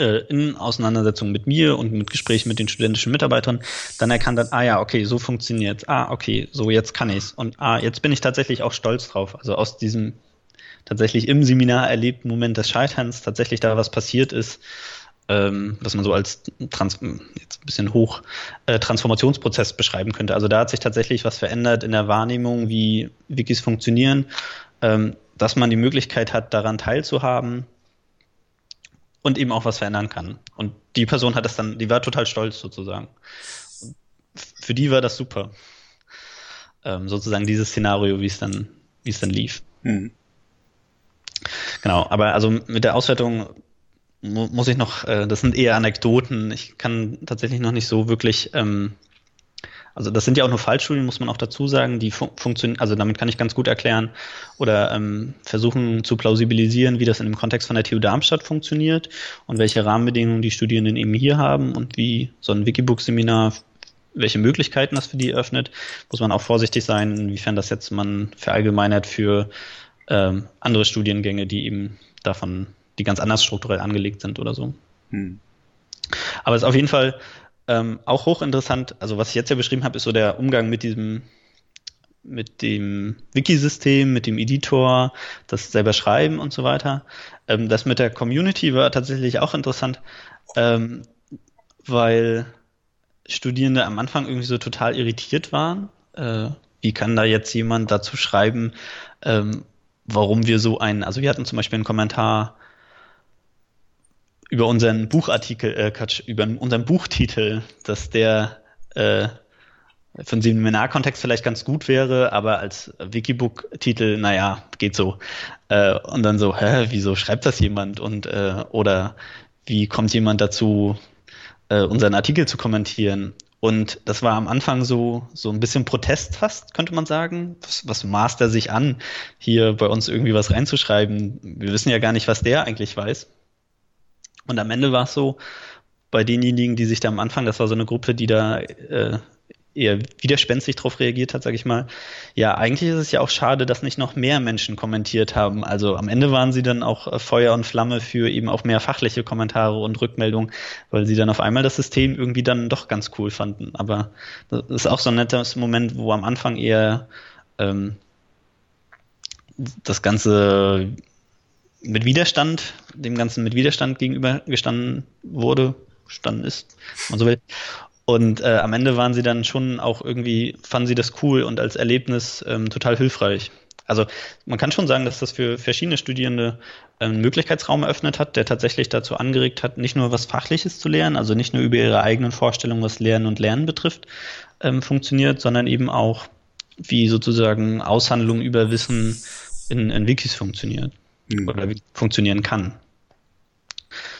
äh, in Auseinandersetzung mit mir und mit Gesprächen mit den studentischen Mitarbeitern dann erkannt hat, ah ja, okay, so funktioniert Ah, okay, so jetzt kann ich's. Und ah, jetzt bin ich tatsächlich auch stolz drauf. Also aus diesem tatsächlich im Seminar erlebten Moment des Scheiterns tatsächlich da was passiert ist, ähm, was man so als Trans jetzt ein bisschen hoch äh, Transformationsprozess beschreiben könnte. Also da hat sich tatsächlich was verändert in der Wahrnehmung, wie Wikis funktionieren, ähm, dass man die Möglichkeit hat, daran teilzuhaben, und eben auch was verändern kann. Und die Person hat das dann, die war total stolz sozusagen. Und für die war das super. Ähm, sozusagen dieses Szenario, wie es dann, wie es dann lief. Mhm. Genau, aber also mit der Auswertung mu muss ich noch, äh, das sind eher Anekdoten. Ich kann tatsächlich noch nicht so wirklich ähm, also das sind ja auch nur Fallstudien, muss man auch dazu sagen, die fun funktionieren, also damit kann ich ganz gut erklären oder ähm, versuchen zu plausibilisieren, wie das in dem Kontext von der TU Darmstadt funktioniert und welche Rahmenbedingungen die Studierenden eben hier haben und wie so ein Wikibook-Seminar welche Möglichkeiten das für die eröffnet, muss man auch vorsichtig sein, inwiefern das jetzt man verallgemeinert für ähm, andere Studiengänge, die eben davon, die ganz anders strukturell angelegt sind oder so. Hm. Aber es ist auf jeden Fall ähm, auch hochinteressant, also was ich jetzt ja beschrieben habe, ist so der Umgang mit diesem mit dem Wiki-System, mit dem Editor, das selber schreiben und so weiter. Ähm, das mit der Community war tatsächlich auch interessant, ähm, weil Studierende am Anfang irgendwie so total irritiert waren. Äh, wie kann da jetzt jemand dazu schreiben, ähm, warum wir so einen, also wir hatten zum Beispiel einen Kommentar, über unseren Buchartikel, äh, Quatsch, über unseren Buchtitel, dass der äh, für einen Seminarkontext vielleicht ganz gut wäre, aber als Wikibook-Titel, naja, geht so. Äh, und dann so, hä, wieso schreibt das jemand? Und äh, oder wie kommt jemand dazu, äh, unseren Artikel zu kommentieren? Und das war am Anfang so, so ein bisschen Protest fast, könnte man sagen. Was, was maßt er sich an, hier bei uns irgendwie was reinzuschreiben? Wir wissen ja gar nicht, was der eigentlich weiß. Und am Ende war es so, bei denjenigen, die sich da am Anfang, das war so eine Gruppe, die da äh, eher widerspenstig drauf reagiert hat, sage ich mal. Ja, eigentlich ist es ja auch schade, dass nicht noch mehr Menschen kommentiert haben. Also am Ende waren sie dann auch äh, Feuer und Flamme für eben auch mehr fachliche Kommentare und Rückmeldungen, weil sie dann auf einmal das System irgendwie dann doch ganz cool fanden. Aber das ist auch so ein nettes Moment, wo am Anfang eher ähm, das Ganze mit Widerstand, dem Ganzen mit Widerstand gegenüber gestanden wurde, gestanden ist, man so will. Und äh, am Ende waren sie dann schon auch irgendwie, fanden sie das cool und als Erlebnis ähm, total hilfreich. Also man kann schon sagen, dass das für verschiedene Studierende ähm, einen Möglichkeitsraum eröffnet hat, der tatsächlich dazu angeregt hat, nicht nur was Fachliches zu lernen, also nicht nur über ihre eigenen Vorstellungen, was Lernen und Lernen betrifft, ähm, funktioniert, sondern eben auch, wie sozusagen Aushandlung über Wissen in, in Wikis funktioniert mhm. oder funktionieren kann.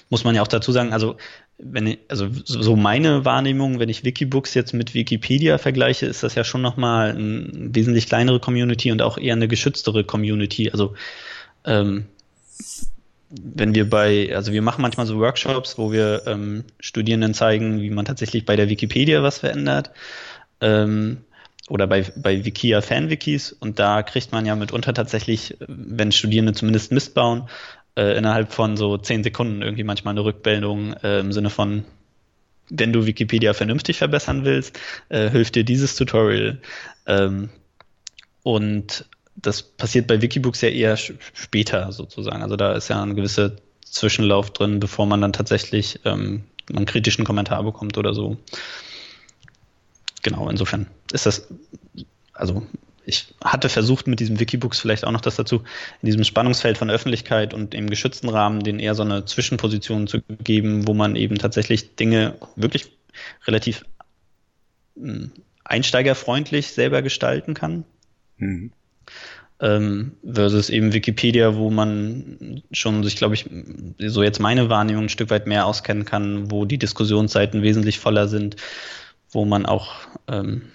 Muss man ja auch dazu sagen, also wenn ich, also so meine Wahrnehmung, wenn ich Wikibooks jetzt mit Wikipedia vergleiche, ist das ja schon nochmal eine wesentlich kleinere Community und auch eher eine geschütztere Community. Also ähm, wenn wir bei, also wir machen manchmal so Workshops, wo wir ähm, Studierenden zeigen, wie man tatsächlich bei der Wikipedia was verändert. Ähm, oder bei, bei Wikia Fanwikis und da kriegt man ja mitunter tatsächlich, wenn Studierende zumindest Mist bauen, äh, innerhalb von so zehn Sekunden irgendwie manchmal eine Rückmeldung äh, im Sinne von, wenn du Wikipedia vernünftig verbessern willst, äh, hilft dir dieses Tutorial. Ähm, und das passiert bei Wikibooks ja eher später sozusagen. Also da ist ja ein gewisser Zwischenlauf drin, bevor man dann tatsächlich ähm, einen kritischen Kommentar bekommt oder so. Genau, insofern ist das, also ich hatte versucht, mit diesem Wikibooks vielleicht auch noch das dazu, in diesem Spannungsfeld von Öffentlichkeit und im geschützten Rahmen den eher so eine Zwischenposition zu geben, wo man eben tatsächlich Dinge wirklich relativ hm, einsteigerfreundlich selber gestalten kann. Mhm. Ähm, versus eben Wikipedia, wo man schon sich, glaube ich, so jetzt meine Wahrnehmung ein Stück weit mehr auskennen kann, wo die Diskussionsseiten wesentlich voller sind, wo man auch ähm,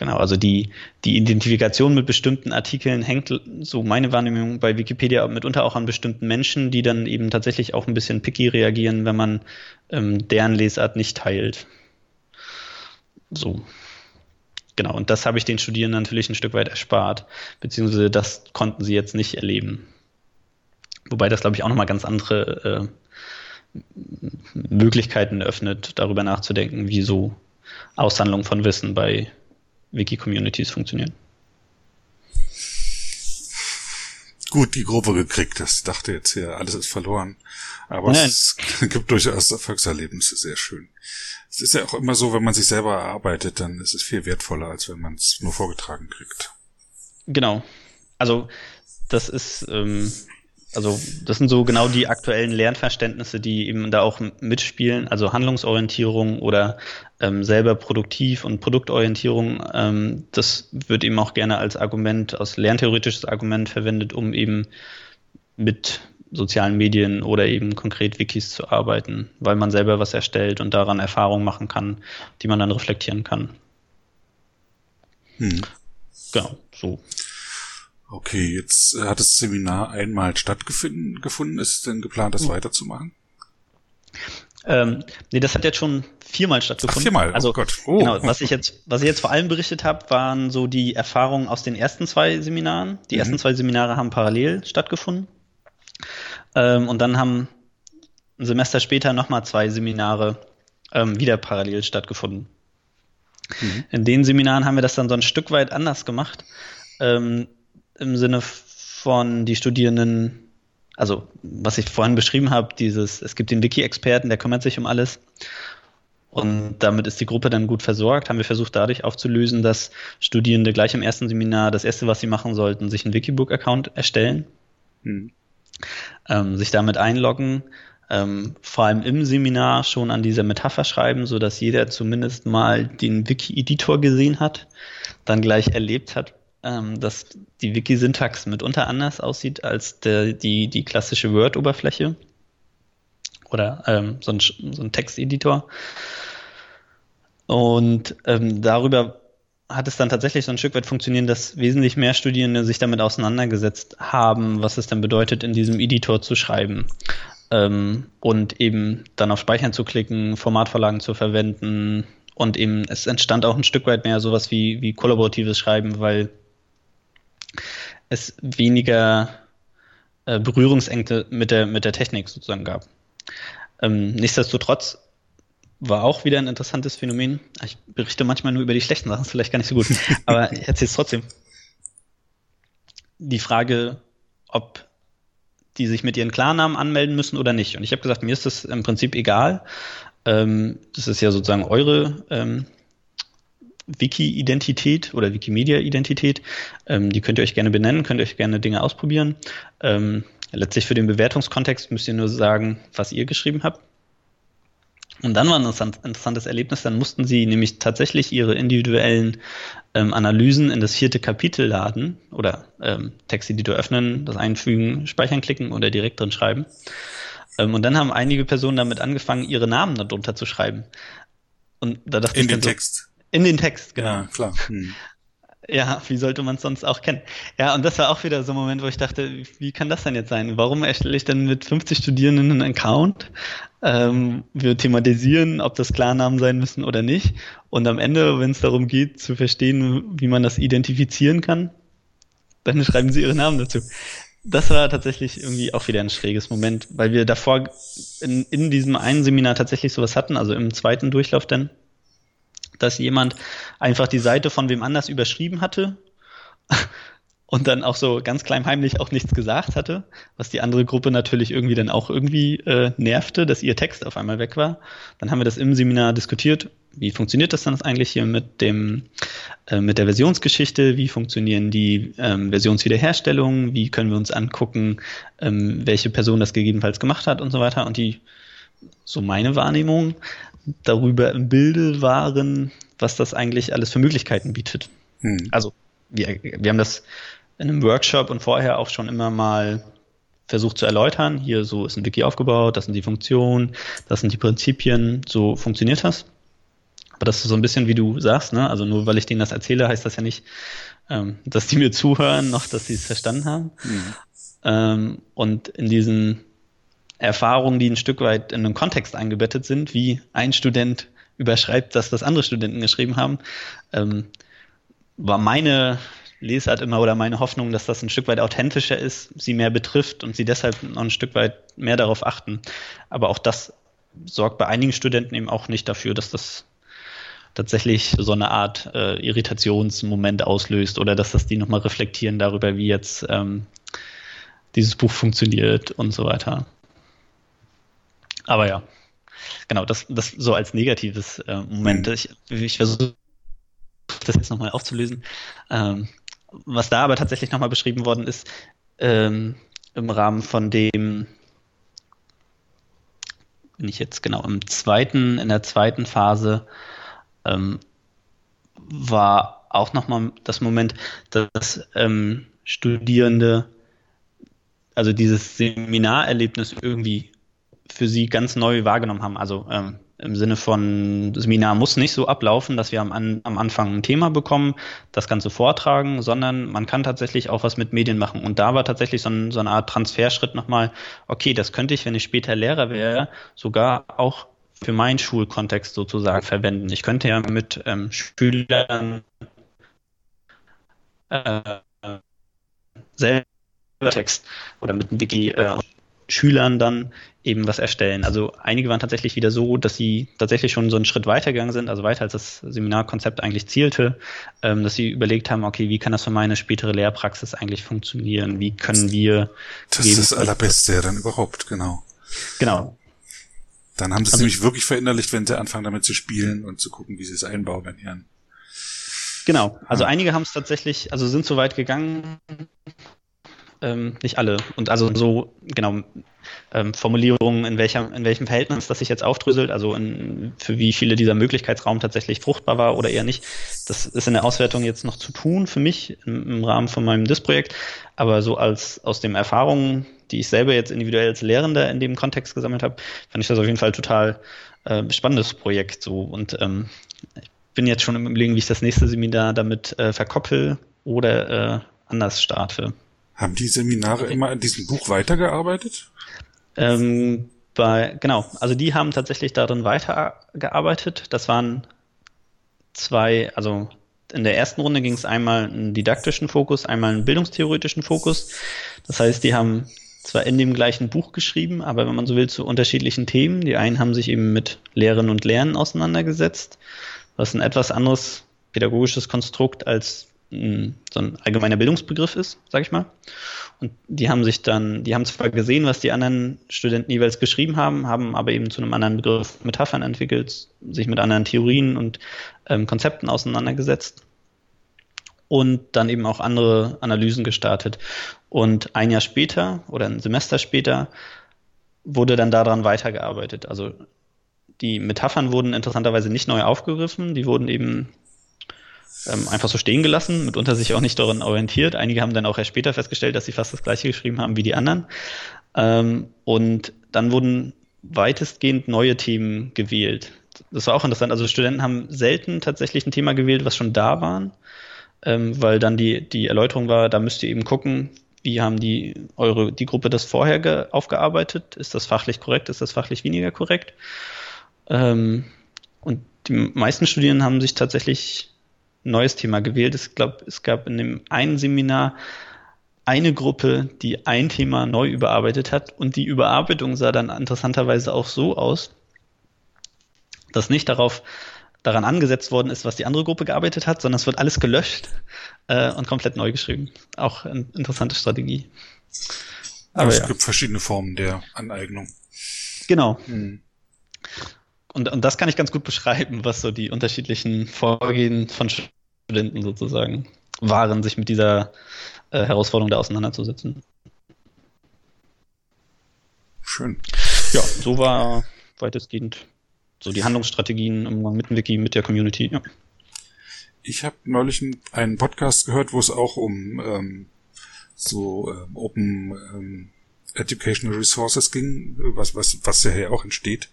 Genau, also die, die Identifikation mit bestimmten Artikeln hängt, so meine Wahrnehmung bei Wikipedia mitunter auch an bestimmten Menschen, die dann eben tatsächlich auch ein bisschen picky reagieren, wenn man ähm, deren Lesart nicht teilt. So. Genau, und das habe ich den Studierenden natürlich ein Stück weit erspart, beziehungsweise das konnten sie jetzt nicht erleben. Wobei das, glaube ich, auch nochmal ganz andere äh, Möglichkeiten öffnet, darüber nachzudenken, wie so Aushandlung von Wissen bei Wiki-Communities funktionieren. Gut, die Gruppe gekriegt. Das dachte jetzt hier, alles ist verloren. Aber Nein. es gibt durchaus Erfolgserlebnisse, sehr schön. Es ist ja auch immer so, wenn man sich selber erarbeitet, dann ist es viel wertvoller, als wenn man es nur vorgetragen kriegt. Genau. Also das ist ähm, also das sind so genau die aktuellen Lernverständnisse, die eben da auch mitspielen, also Handlungsorientierung oder ähm, selber produktiv und Produktorientierung. Ähm, das wird eben auch gerne als Argument, als lerntheoretisches Argument verwendet, um eben mit sozialen Medien oder eben konkret Wikis zu arbeiten, weil man selber was erstellt und daran Erfahrungen machen kann, die man dann reflektieren kann. Hm. Genau, so. Okay, jetzt äh, hat das Seminar einmal stattgefunden. Gefunden. Ist es denn geplant, das mhm. weiterzumachen? Ähm, nee, das hat jetzt schon viermal stattgefunden. Ach, viermal, oh also, Gott. Oh. Genau, was ich jetzt, was ich jetzt vor allem berichtet habe, waren so die Erfahrungen aus den ersten zwei Seminaren. Die mhm. ersten zwei Seminare haben parallel stattgefunden. Ähm, und dann haben ein Semester später nochmal zwei Seminare ähm, wieder parallel stattgefunden. Mhm. In den Seminaren haben wir das dann so ein Stück weit anders gemacht. Ähm, im Sinne von die Studierenden, also was ich vorhin beschrieben habe, dieses, es gibt den Wiki-Experten, der kümmert sich um alles. Und damit ist die Gruppe dann gut versorgt. Haben wir versucht, dadurch aufzulösen, dass Studierende gleich im ersten Seminar das erste, was sie machen sollten, sich einen Wikibook-Account erstellen, hm. ähm, sich damit einloggen, ähm, vor allem im Seminar schon an dieser Metapher schreiben, so dass jeder zumindest mal den Wiki-Editor gesehen hat, dann gleich erlebt hat, ähm, dass die Wiki-Syntax mitunter anders aussieht als der, die, die klassische Word-Oberfläche oder ähm, so ein, so ein Texteditor. Und ähm, darüber hat es dann tatsächlich so ein Stück weit funktioniert, dass wesentlich mehr Studierende sich damit auseinandergesetzt haben, was es denn bedeutet, in diesem Editor zu schreiben. Ähm, und eben dann auf Speichern zu klicken, Formatvorlagen zu verwenden. Und eben, es entstand auch ein Stück weit mehr sowas wie, wie kollaboratives Schreiben, weil es weniger äh, Berührungsängste mit der, mit der Technik sozusagen gab. Ähm, nichtsdestotrotz war auch wieder ein interessantes Phänomen. Ich berichte manchmal nur über die schlechten Sachen, ist vielleicht gar nicht so gut, aber ich erzähle es trotzdem. Die Frage, ob die sich mit ihren Klarnamen anmelden müssen oder nicht. Und ich habe gesagt, mir ist das im Prinzip egal. Ähm, das ist ja sozusagen eure ähm, Wiki-Identität oder Wikimedia-Identität. Ähm, die könnt ihr euch gerne benennen, könnt ihr euch gerne Dinge ausprobieren. Ähm, letztlich für den Bewertungskontext müsst ihr nur sagen, was ihr geschrieben habt. Und dann war ein interessantes Erlebnis, dann mussten sie nämlich tatsächlich ihre individuellen ähm, Analysen in das vierte Kapitel laden oder ähm, Texteditor öffnen, das einfügen, speichern klicken oder direkt drin schreiben. Ähm, und dann haben einige Personen damit angefangen, ihre Namen darunter zu schreiben. Und da dachte in ich den so, Text. In den Text, genau. Ja, klar. Hm. Ja, wie sollte man es sonst auch kennen? Ja, und das war auch wieder so ein Moment, wo ich dachte, wie kann das denn jetzt sein? Warum erstelle ich denn mit 50 Studierenden einen Account? Ähm, wir thematisieren, ob das Klarnamen sein müssen oder nicht. Und am Ende, wenn es darum geht, zu verstehen, wie man das identifizieren kann, dann schreiben sie ihre Namen dazu. Das war tatsächlich irgendwie auch wieder ein schräges Moment, weil wir davor in, in diesem einen Seminar tatsächlich sowas hatten, also im zweiten Durchlauf dann dass jemand einfach die Seite von wem anders überschrieben hatte und dann auch so ganz kleinheimlich auch nichts gesagt hatte, was die andere Gruppe natürlich irgendwie dann auch irgendwie äh, nervte, dass ihr Text auf einmal weg war. Dann haben wir das im Seminar diskutiert. Wie funktioniert das dann eigentlich hier mit dem äh, mit der Versionsgeschichte? Wie funktionieren die ähm, Versionswiederherstellungen? Wie können wir uns angucken, ähm, welche Person das gegebenenfalls gemacht hat und so weiter? Und die so meine Wahrnehmung darüber im Bilde waren, was das eigentlich alles für Möglichkeiten bietet. Hm. Also wir, wir haben das in einem Workshop und vorher auch schon immer mal versucht zu erläutern. Hier so ist ein Wiki aufgebaut, das sind die Funktionen, das sind die Prinzipien, so funktioniert das. Aber das ist so ein bisschen wie du sagst, ne? Also nur weil ich denen das erzähle, heißt das ja nicht, ähm, dass die mir zuhören, noch dass sie es verstanden haben. Mhm. Ähm, und in diesen Erfahrungen, die ein Stück weit in einen Kontext eingebettet sind, wie ein Student überschreibt, dass das andere Studenten geschrieben haben, ähm, war meine Lesart immer oder meine Hoffnung, dass das ein Stück weit authentischer ist, sie mehr betrifft und sie deshalb noch ein Stück weit mehr darauf achten. Aber auch das sorgt bei einigen Studenten eben auch nicht dafür, dass das tatsächlich so eine Art äh, Irritationsmoment auslöst oder dass das die nochmal reflektieren darüber, wie jetzt ähm, dieses Buch funktioniert und so weiter. Aber ja, genau, das, das so als negatives äh, Moment. Mhm. Ich, ich versuche das jetzt nochmal aufzulösen. Ähm, was da aber tatsächlich nochmal beschrieben worden ist, ähm, im Rahmen von dem, bin ich jetzt genau im zweiten, in der zweiten Phase, ähm, war auch nochmal das Moment, dass ähm, Studierende also dieses Seminarerlebnis irgendwie für sie ganz neu wahrgenommen haben. Also ähm, im Sinne von, Seminar muss nicht so ablaufen, dass wir am, am Anfang ein Thema bekommen, das Ganze vortragen, sondern man kann tatsächlich auch was mit Medien machen. Und da war tatsächlich so, ein, so eine Art Transferschritt nochmal, okay, das könnte ich, wenn ich später Lehrer wäre, sogar auch für meinen Schulkontext sozusagen verwenden. Ich könnte ja mit ähm, Schülern äh, selber Text oder mit einem Wiki äh, Schülern dann eben was erstellen. Also einige waren tatsächlich wieder so, dass sie tatsächlich schon so einen Schritt weitergegangen sind, also weiter als das Seminarkonzept eigentlich zielte, ähm, dass sie überlegt haben, okay, wie kann das für meine spätere Lehrpraxis eigentlich funktionieren? Wie können wir... Das ist das Allerbeste dann überhaupt, genau. Genau. Dann haben sie es also, nämlich wirklich verinnerlicht, wenn sie anfangen damit zu spielen und zu gucken, wie sie es einbauen in ihren... Genau, also ja. einige haben es tatsächlich, also sind so weit gegangen, ähm, nicht alle. Und also so, genau, ähm, Formulierungen, in, welcher, in welchem Verhältnis das sich jetzt aufdröselt, also in, für wie viele dieser Möglichkeitsraum tatsächlich fruchtbar war oder eher nicht, das ist in der Auswertung jetzt noch zu tun für mich im, im Rahmen von meinem DIS-Projekt. Aber so als aus den Erfahrungen, die ich selber jetzt individuell als Lehrender in dem Kontext gesammelt habe, fand ich das auf jeden Fall total äh, spannendes Projekt. So und ähm, ich bin jetzt schon im Überlegen, wie ich das nächste Seminar damit äh, verkoppel oder äh, anders starte. Haben die Seminare okay. immer an diesem Buch weitergearbeitet? Ähm, bei, genau, also die haben tatsächlich darin weitergearbeitet. Das waren zwei, also in der ersten Runde ging es einmal einen didaktischen Fokus, einmal einen bildungstheoretischen Fokus. Das heißt, die haben zwar in dem gleichen Buch geschrieben, aber wenn man so will, zu unterschiedlichen Themen. Die einen haben sich eben mit Lehren und Lernen auseinandergesetzt, was ein etwas anderes pädagogisches Konstrukt als so ein allgemeiner Bildungsbegriff ist, sag ich mal. Und die haben sich dann, die haben zwar gesehen, was die anderen Studenten jeweils geschrieben haben, haben aber eben zu einem anderen Begriff Metaphern entwickelt, sich mit anderen Theorien und ähm, Konzepten auseinandergesetzt und dann eben auch andere Analysen gestartet. Und ein Jahr später oder ein Semester später wurde dann daran weitergearbeitet. Also die Metaphern wurden interessanterweise nicht neu aufgegriffen, die wurden eben ähm, einfach so stehen gelassen, mitunter sich auch nicht daran orientiert. Einige haben dann auch erst später festgestellt, dass sie fast das gleiche geschrieben haben wie die anderen. Ähm, und dann wurden weitestgehend neue Themen gewählt. Das war auch interessant. Also Studenten haben selten tatsächlich ein Thema gewählt, was schon da war, ähm, weil dann die, die Erläuterung war, da müsst ihr eben gucken, wie haben die eure die Gruppe das vorher aufgearbeitet? Ist das fachlich korrekt? Ist das fachlich weniger korrekt? Ähm, und die meisten Studierenden haben sich tatsächlich neues Thema gewählt. Ich glaube, es gab in dem einen Seminar eine Gruppe, die ein Thema neu überarbeitet hat und die Überarbeitung sah dann interessanterweise auch so aus, dass nicht darauf daran angesetzt worden ist, was die andere Gruppe gearbeitet hat, sondern es wird alles gelöscht äh, und komplett neu geschrieben. Auch eine interessante Strategie. Aber es ja. gibt verschiedene Formen der Aneignung. Genau. Hm. Und, und das kann ich ganz gut beschreiben, was so die unterschiedlichen Vorgehen von Studenten sozusagen waren, sich mit dieser äh, Herausforderung da auseinanderzusetzen. Schön. Ja, so war weitestgehend so die Handlungsstrategien im Umgang mit dem Wiki, mit der Community. Ja. Ich habe neulich einen Podcast gehört, wo es auch um ähm, so ähm, Open ähm, Educational Resources ging, was, was, was ja hier auch entsteht.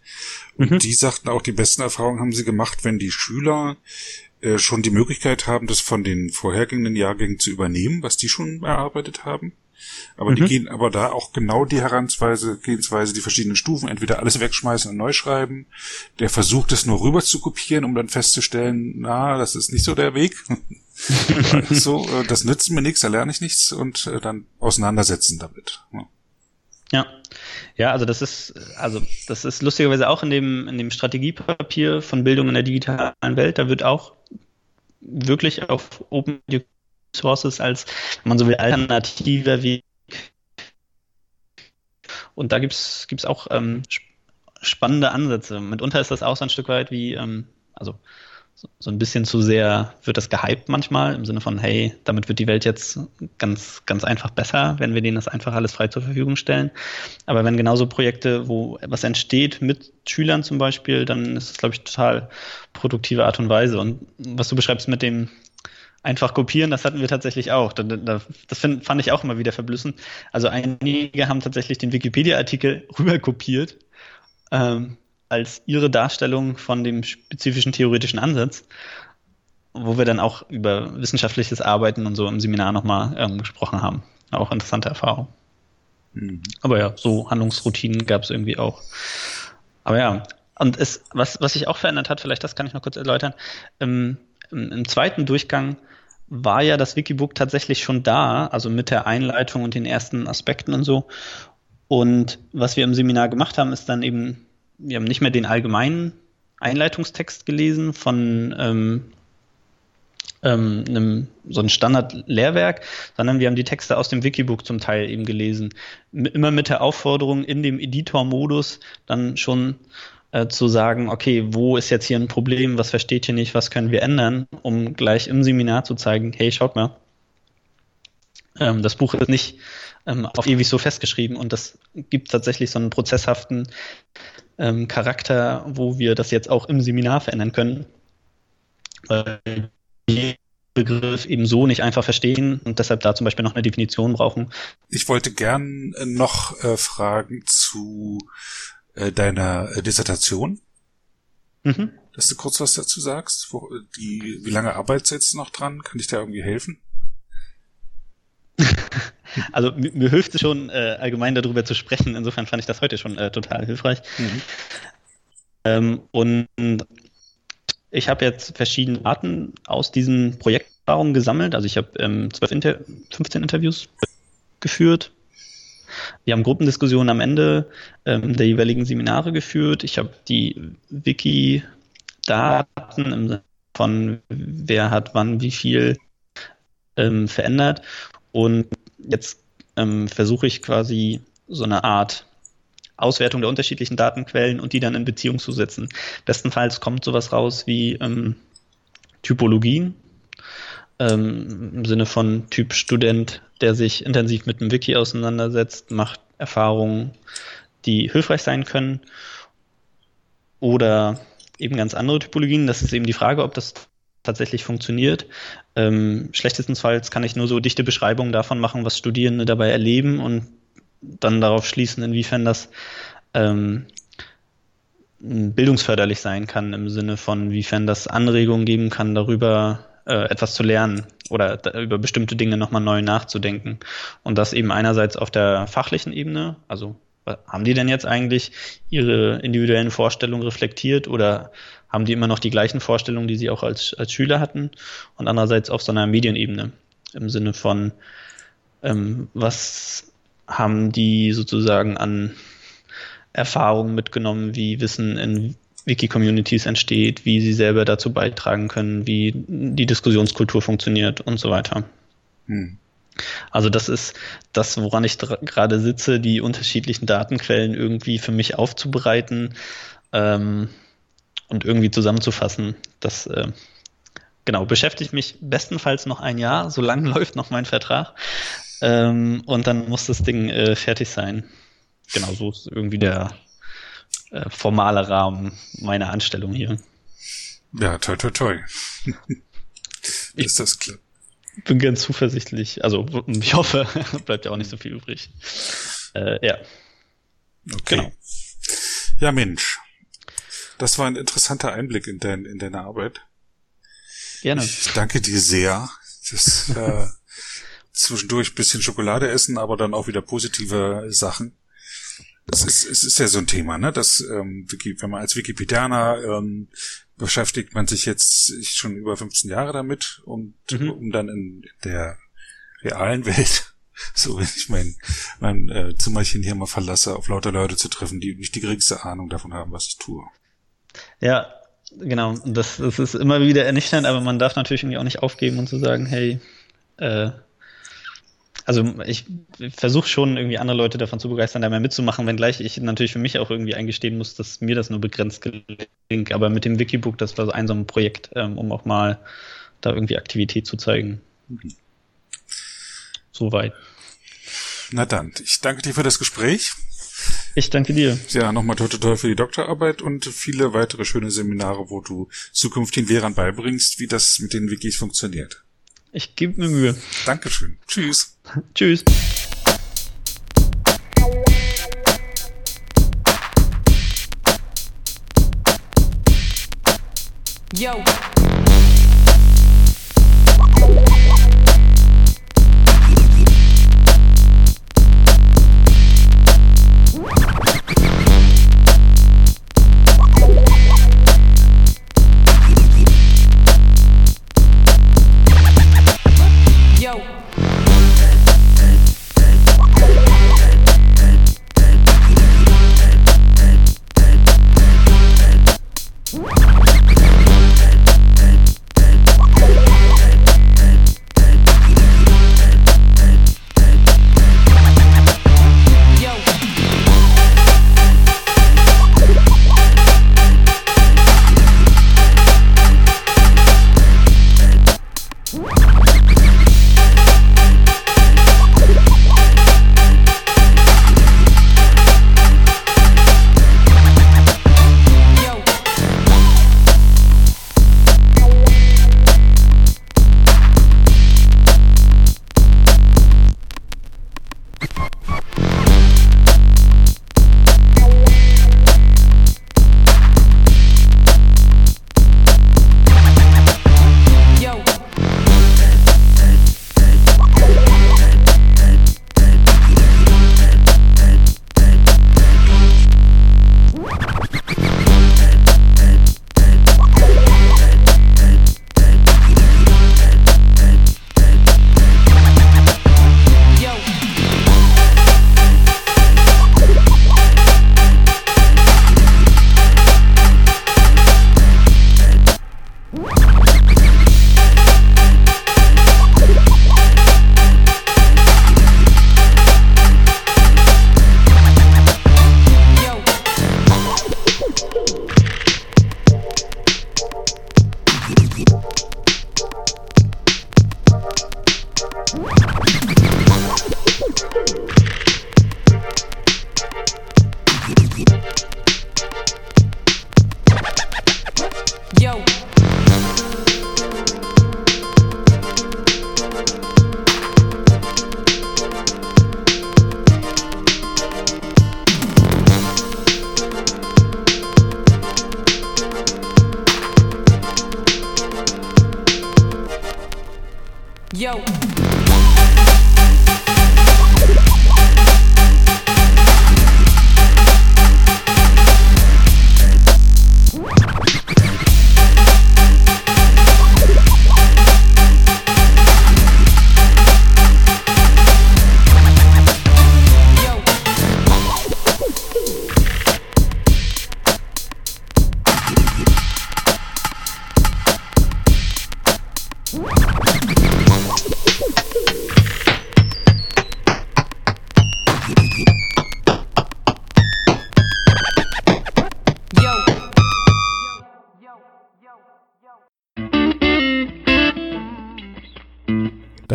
Und mhm. die sagten auch, die besten Erfahrungen haben sie gemacht, wenn die Schüler äh, schon die Möglichkeit haben, das von den vorhergehenden Jahrgängen zu übernehmen, was die schon erarbeitet haben. Aber mhm. die gehen aber da auch genau die Herangehensweise, Gehensweise, die verschiedenen Stufen, entweder alles wegschmeißen und neu schreiben. Der versucht es nur rüber zu kopieren, um dann festzustellen, na, das ist nicht so der Weg. so, äh, das nützt mir nichts, da lerne ich nichts und äh, dann auseinandersetzen damit. Ja. Ja. Ja, also das ist, also das ist lustigerweise auch in dem, in dem Strategiepapier von Bildung in der digitalen Welt, da wird auch wirklich auf Open Sources als, wenn man so will, alternativer Weg. Und da gibt's gibt's auch ähm, spannende Ansätze. Mitunter ist das auch so ein Stück weit wie, ähm, also so, ein bisschen zu sehr wird das gehypt manchmal im Sinne von, hey, damit wird die Welt jetzt ganz, ganz einfach besser, wenn wir denen das einfach alles frei zur Verfügung stellen. Aber wenn genauso Projekte, wo was entsteht mit Schülern zum Beispiel, dann ist es, glaube ich, total produktive Art und Weise. Und was du beschreibst mit dem einfach kopieren, das hatten wir tatsächlich auch. Das fand ich auch immer wieder verblüssend. Also einige haben tatsächlich den Wikipedia-Artikel rüber kopiert. Ähm, als ihre Darstellung von dem spezifischen theoretischen Ansatz, wo wir dann auch über wissenschaftliches Arbeiten und so im Seminar nochmal ähm, gesprochen haben. Auch interessante Erfahrung. Mhm. Aber ja, so Handlungsroutinen gab es irgendwie auch. Aber ja, und es, was, was sich auch verändert hat, vielleicht das kann ich noch kurz erläutern, ähm, im, im zweiten Durchgang war ja das Wikibook tatsächlich schon da, also mit der Einleitung und den ersten Aspekten und so. Und was wir im Seminar gemacht haben, ist dann eben wir haben nicht mehr den allgemeinen Einleitungstext gelesen von ähm, ähm, einem, so ein Standard-Lehrwerk, sondern wir haben die Texte aus dem Wikibook zum Teil eben gelesen. Immer mit der Aufforderung, in dem Editor-Modus dann schon äh, zu sagen, okay, wo ist jetzt hier ein Problem, was versteht ihr nicht, was können wir ändern, um gleich im Seminar zu zeigen, hey, schaut mal, ähm, das Buch ist nicht ähm, auf ewig so festgeschrieben und das gibt tatsächlich so einen prozesshaften ähm, Charakter, wo wir das jetzt auch im Seminar verändern können. Weil die Begriff eben so nicht einfach verstehen und deshalb da zum Beispiel noch eine Definition brauchen. Ich wollte gern äh, noch äh, fragen zu äh, deiner äh, Dissertation. Mhm. Dass du kurz was dazu sagst. Wo, die, wie lange arbeitest du jetzt noch dran? Kann ich da irgendwie helfen? Also mir, mir hilft es schon, äh, allgemein darüber zu sprechen. Insofern fand ich das heute schon äh, total hilfreich. Mhm. Ähm, und ich habe jetzt verschiedene Arten aus diesen Projekterfahrungen gesammelt. Also ich habe ähm, 12 Inter 15 Interviews geführt. Wir haben Gruppendiskussionen am Ende ähm, der jeweiligen Seminare geführt. Ich habe die Wiki-Daten im Sinne von wer hat wann wie viel ähm, verändert. Und jetzt ähm, versuche ich quasi so eine Art Auswertung der unterschiedlichen Datenquellen und die dann in Beziehung zu setzen. Bestenfalls kommt sowas raus wie ähm, Typologien ähm, im Sinne von Typ Student, der sich intensiv mit dem Wiki auseinandersetzt, macht Erfahrungen, die hilfreich sein können. Oder eben ganz andere Typologien. Das ist eben die Frage, ob das tatsächlich funktioniert. Ähm, schlechtestenfalls kann ich nur so dichte Beschreibungen davon machen, was Studierende dabei erleben und dann darauf schließen, inwiefern das ähm, bildungsförderlich sein kann, im Sinne von, wiefern das Anregungen geben kann, darüber äh, etwas zu lernen oder da, über bestimmte Dinge nochmal neu nachzudenken. Und das eben einerseits auf der fachlichen Ebene, also haben die denn jetzt eigentlich ihre individuellen Vorstellungen reflektiert oder haben die immer noch die gleichen Vorstellungen, die sie auch als, als Schüler hatten und andererseits auf so einer Medienebene im Sinne von, ähm, was haben die sozusagen an Erfahrungen mitgenommen, wie Wissen in Wiki-Communities entsteht, wie sie selber dazu beitragen können, wie die Diskussionskultur funktioniert und so weiter. Hm. Also das ist das, woran ich gerade sitze, die unterschiedlichen Datenquellen irgendwie für mich aufzubereiten ähm, und irgendwie zusammenzufassen. Das äh, genau beschäftigt mich bestenfalls noch ein Jahr, so lange läuft noch mein Vertrag. Ähm, und dann muss das Ding äh, fertig sein. Genau, so ist irgendwie der äh, formale Rahmen meiner Anstellung hier. Ja, toi, toi, toi. ist das klar bin ganz zuversichtlich. Also ich hoffe, bleibt ja auch nicht so viel übrig. Äh, ja. Okay. Genau. Ja, Mensch. Das war ein interessanter Einblick in, dein, in deine Arbeit. Gerne. Ich danke dir sehr. Das äh, zwischendurch bisschen Schokolade essen, aber dann auch wieder positive Sachen. Es ist, es ist ja so ein Thema, ne? Dass ähm, wenn man als Wikipedianer ähm, beschäftigt man sich jetzt schon über 15 Jahre damit und mhm. um dann in der realen Welt, so wenn ich mein, mein äh, Zimmerchen hier mal verlasse, auf lauter Leute zu treffen, die nicht die geringste Ahnung davon haben, was ich tue. Ja, genau. Das, das ist immer wieder ernüchternd, aber man darf natürlich irgendwie auch nicht aufgeben und zu sagen, hey, äh, also ich versuche schon irgendwie andere Leute davon zu begeistern, da mehr mitzumachen, wenngleich ich natürlich für mich auch irgendwie eingestehen muss, dass mir das nur begrenzt gelingt. Aber mit dem Wikibook, das war so ein so ein Projekt, ähm, um auch mal da irgendwie Aktivität zu zeigen. Mhm. Soweit. Na dann, ich danke dir für das Gespräch. Ich danke dir. Ja, nochmal toi toi für die Doktorarbeit und viele weitere schöne Seminare, wo du zukünftigen Lehrern beibringst, wie das mit den Wikis funktioniert. Ich gebe mir Mühe. Dankeschön. Tschüss. Tschüss. Yo.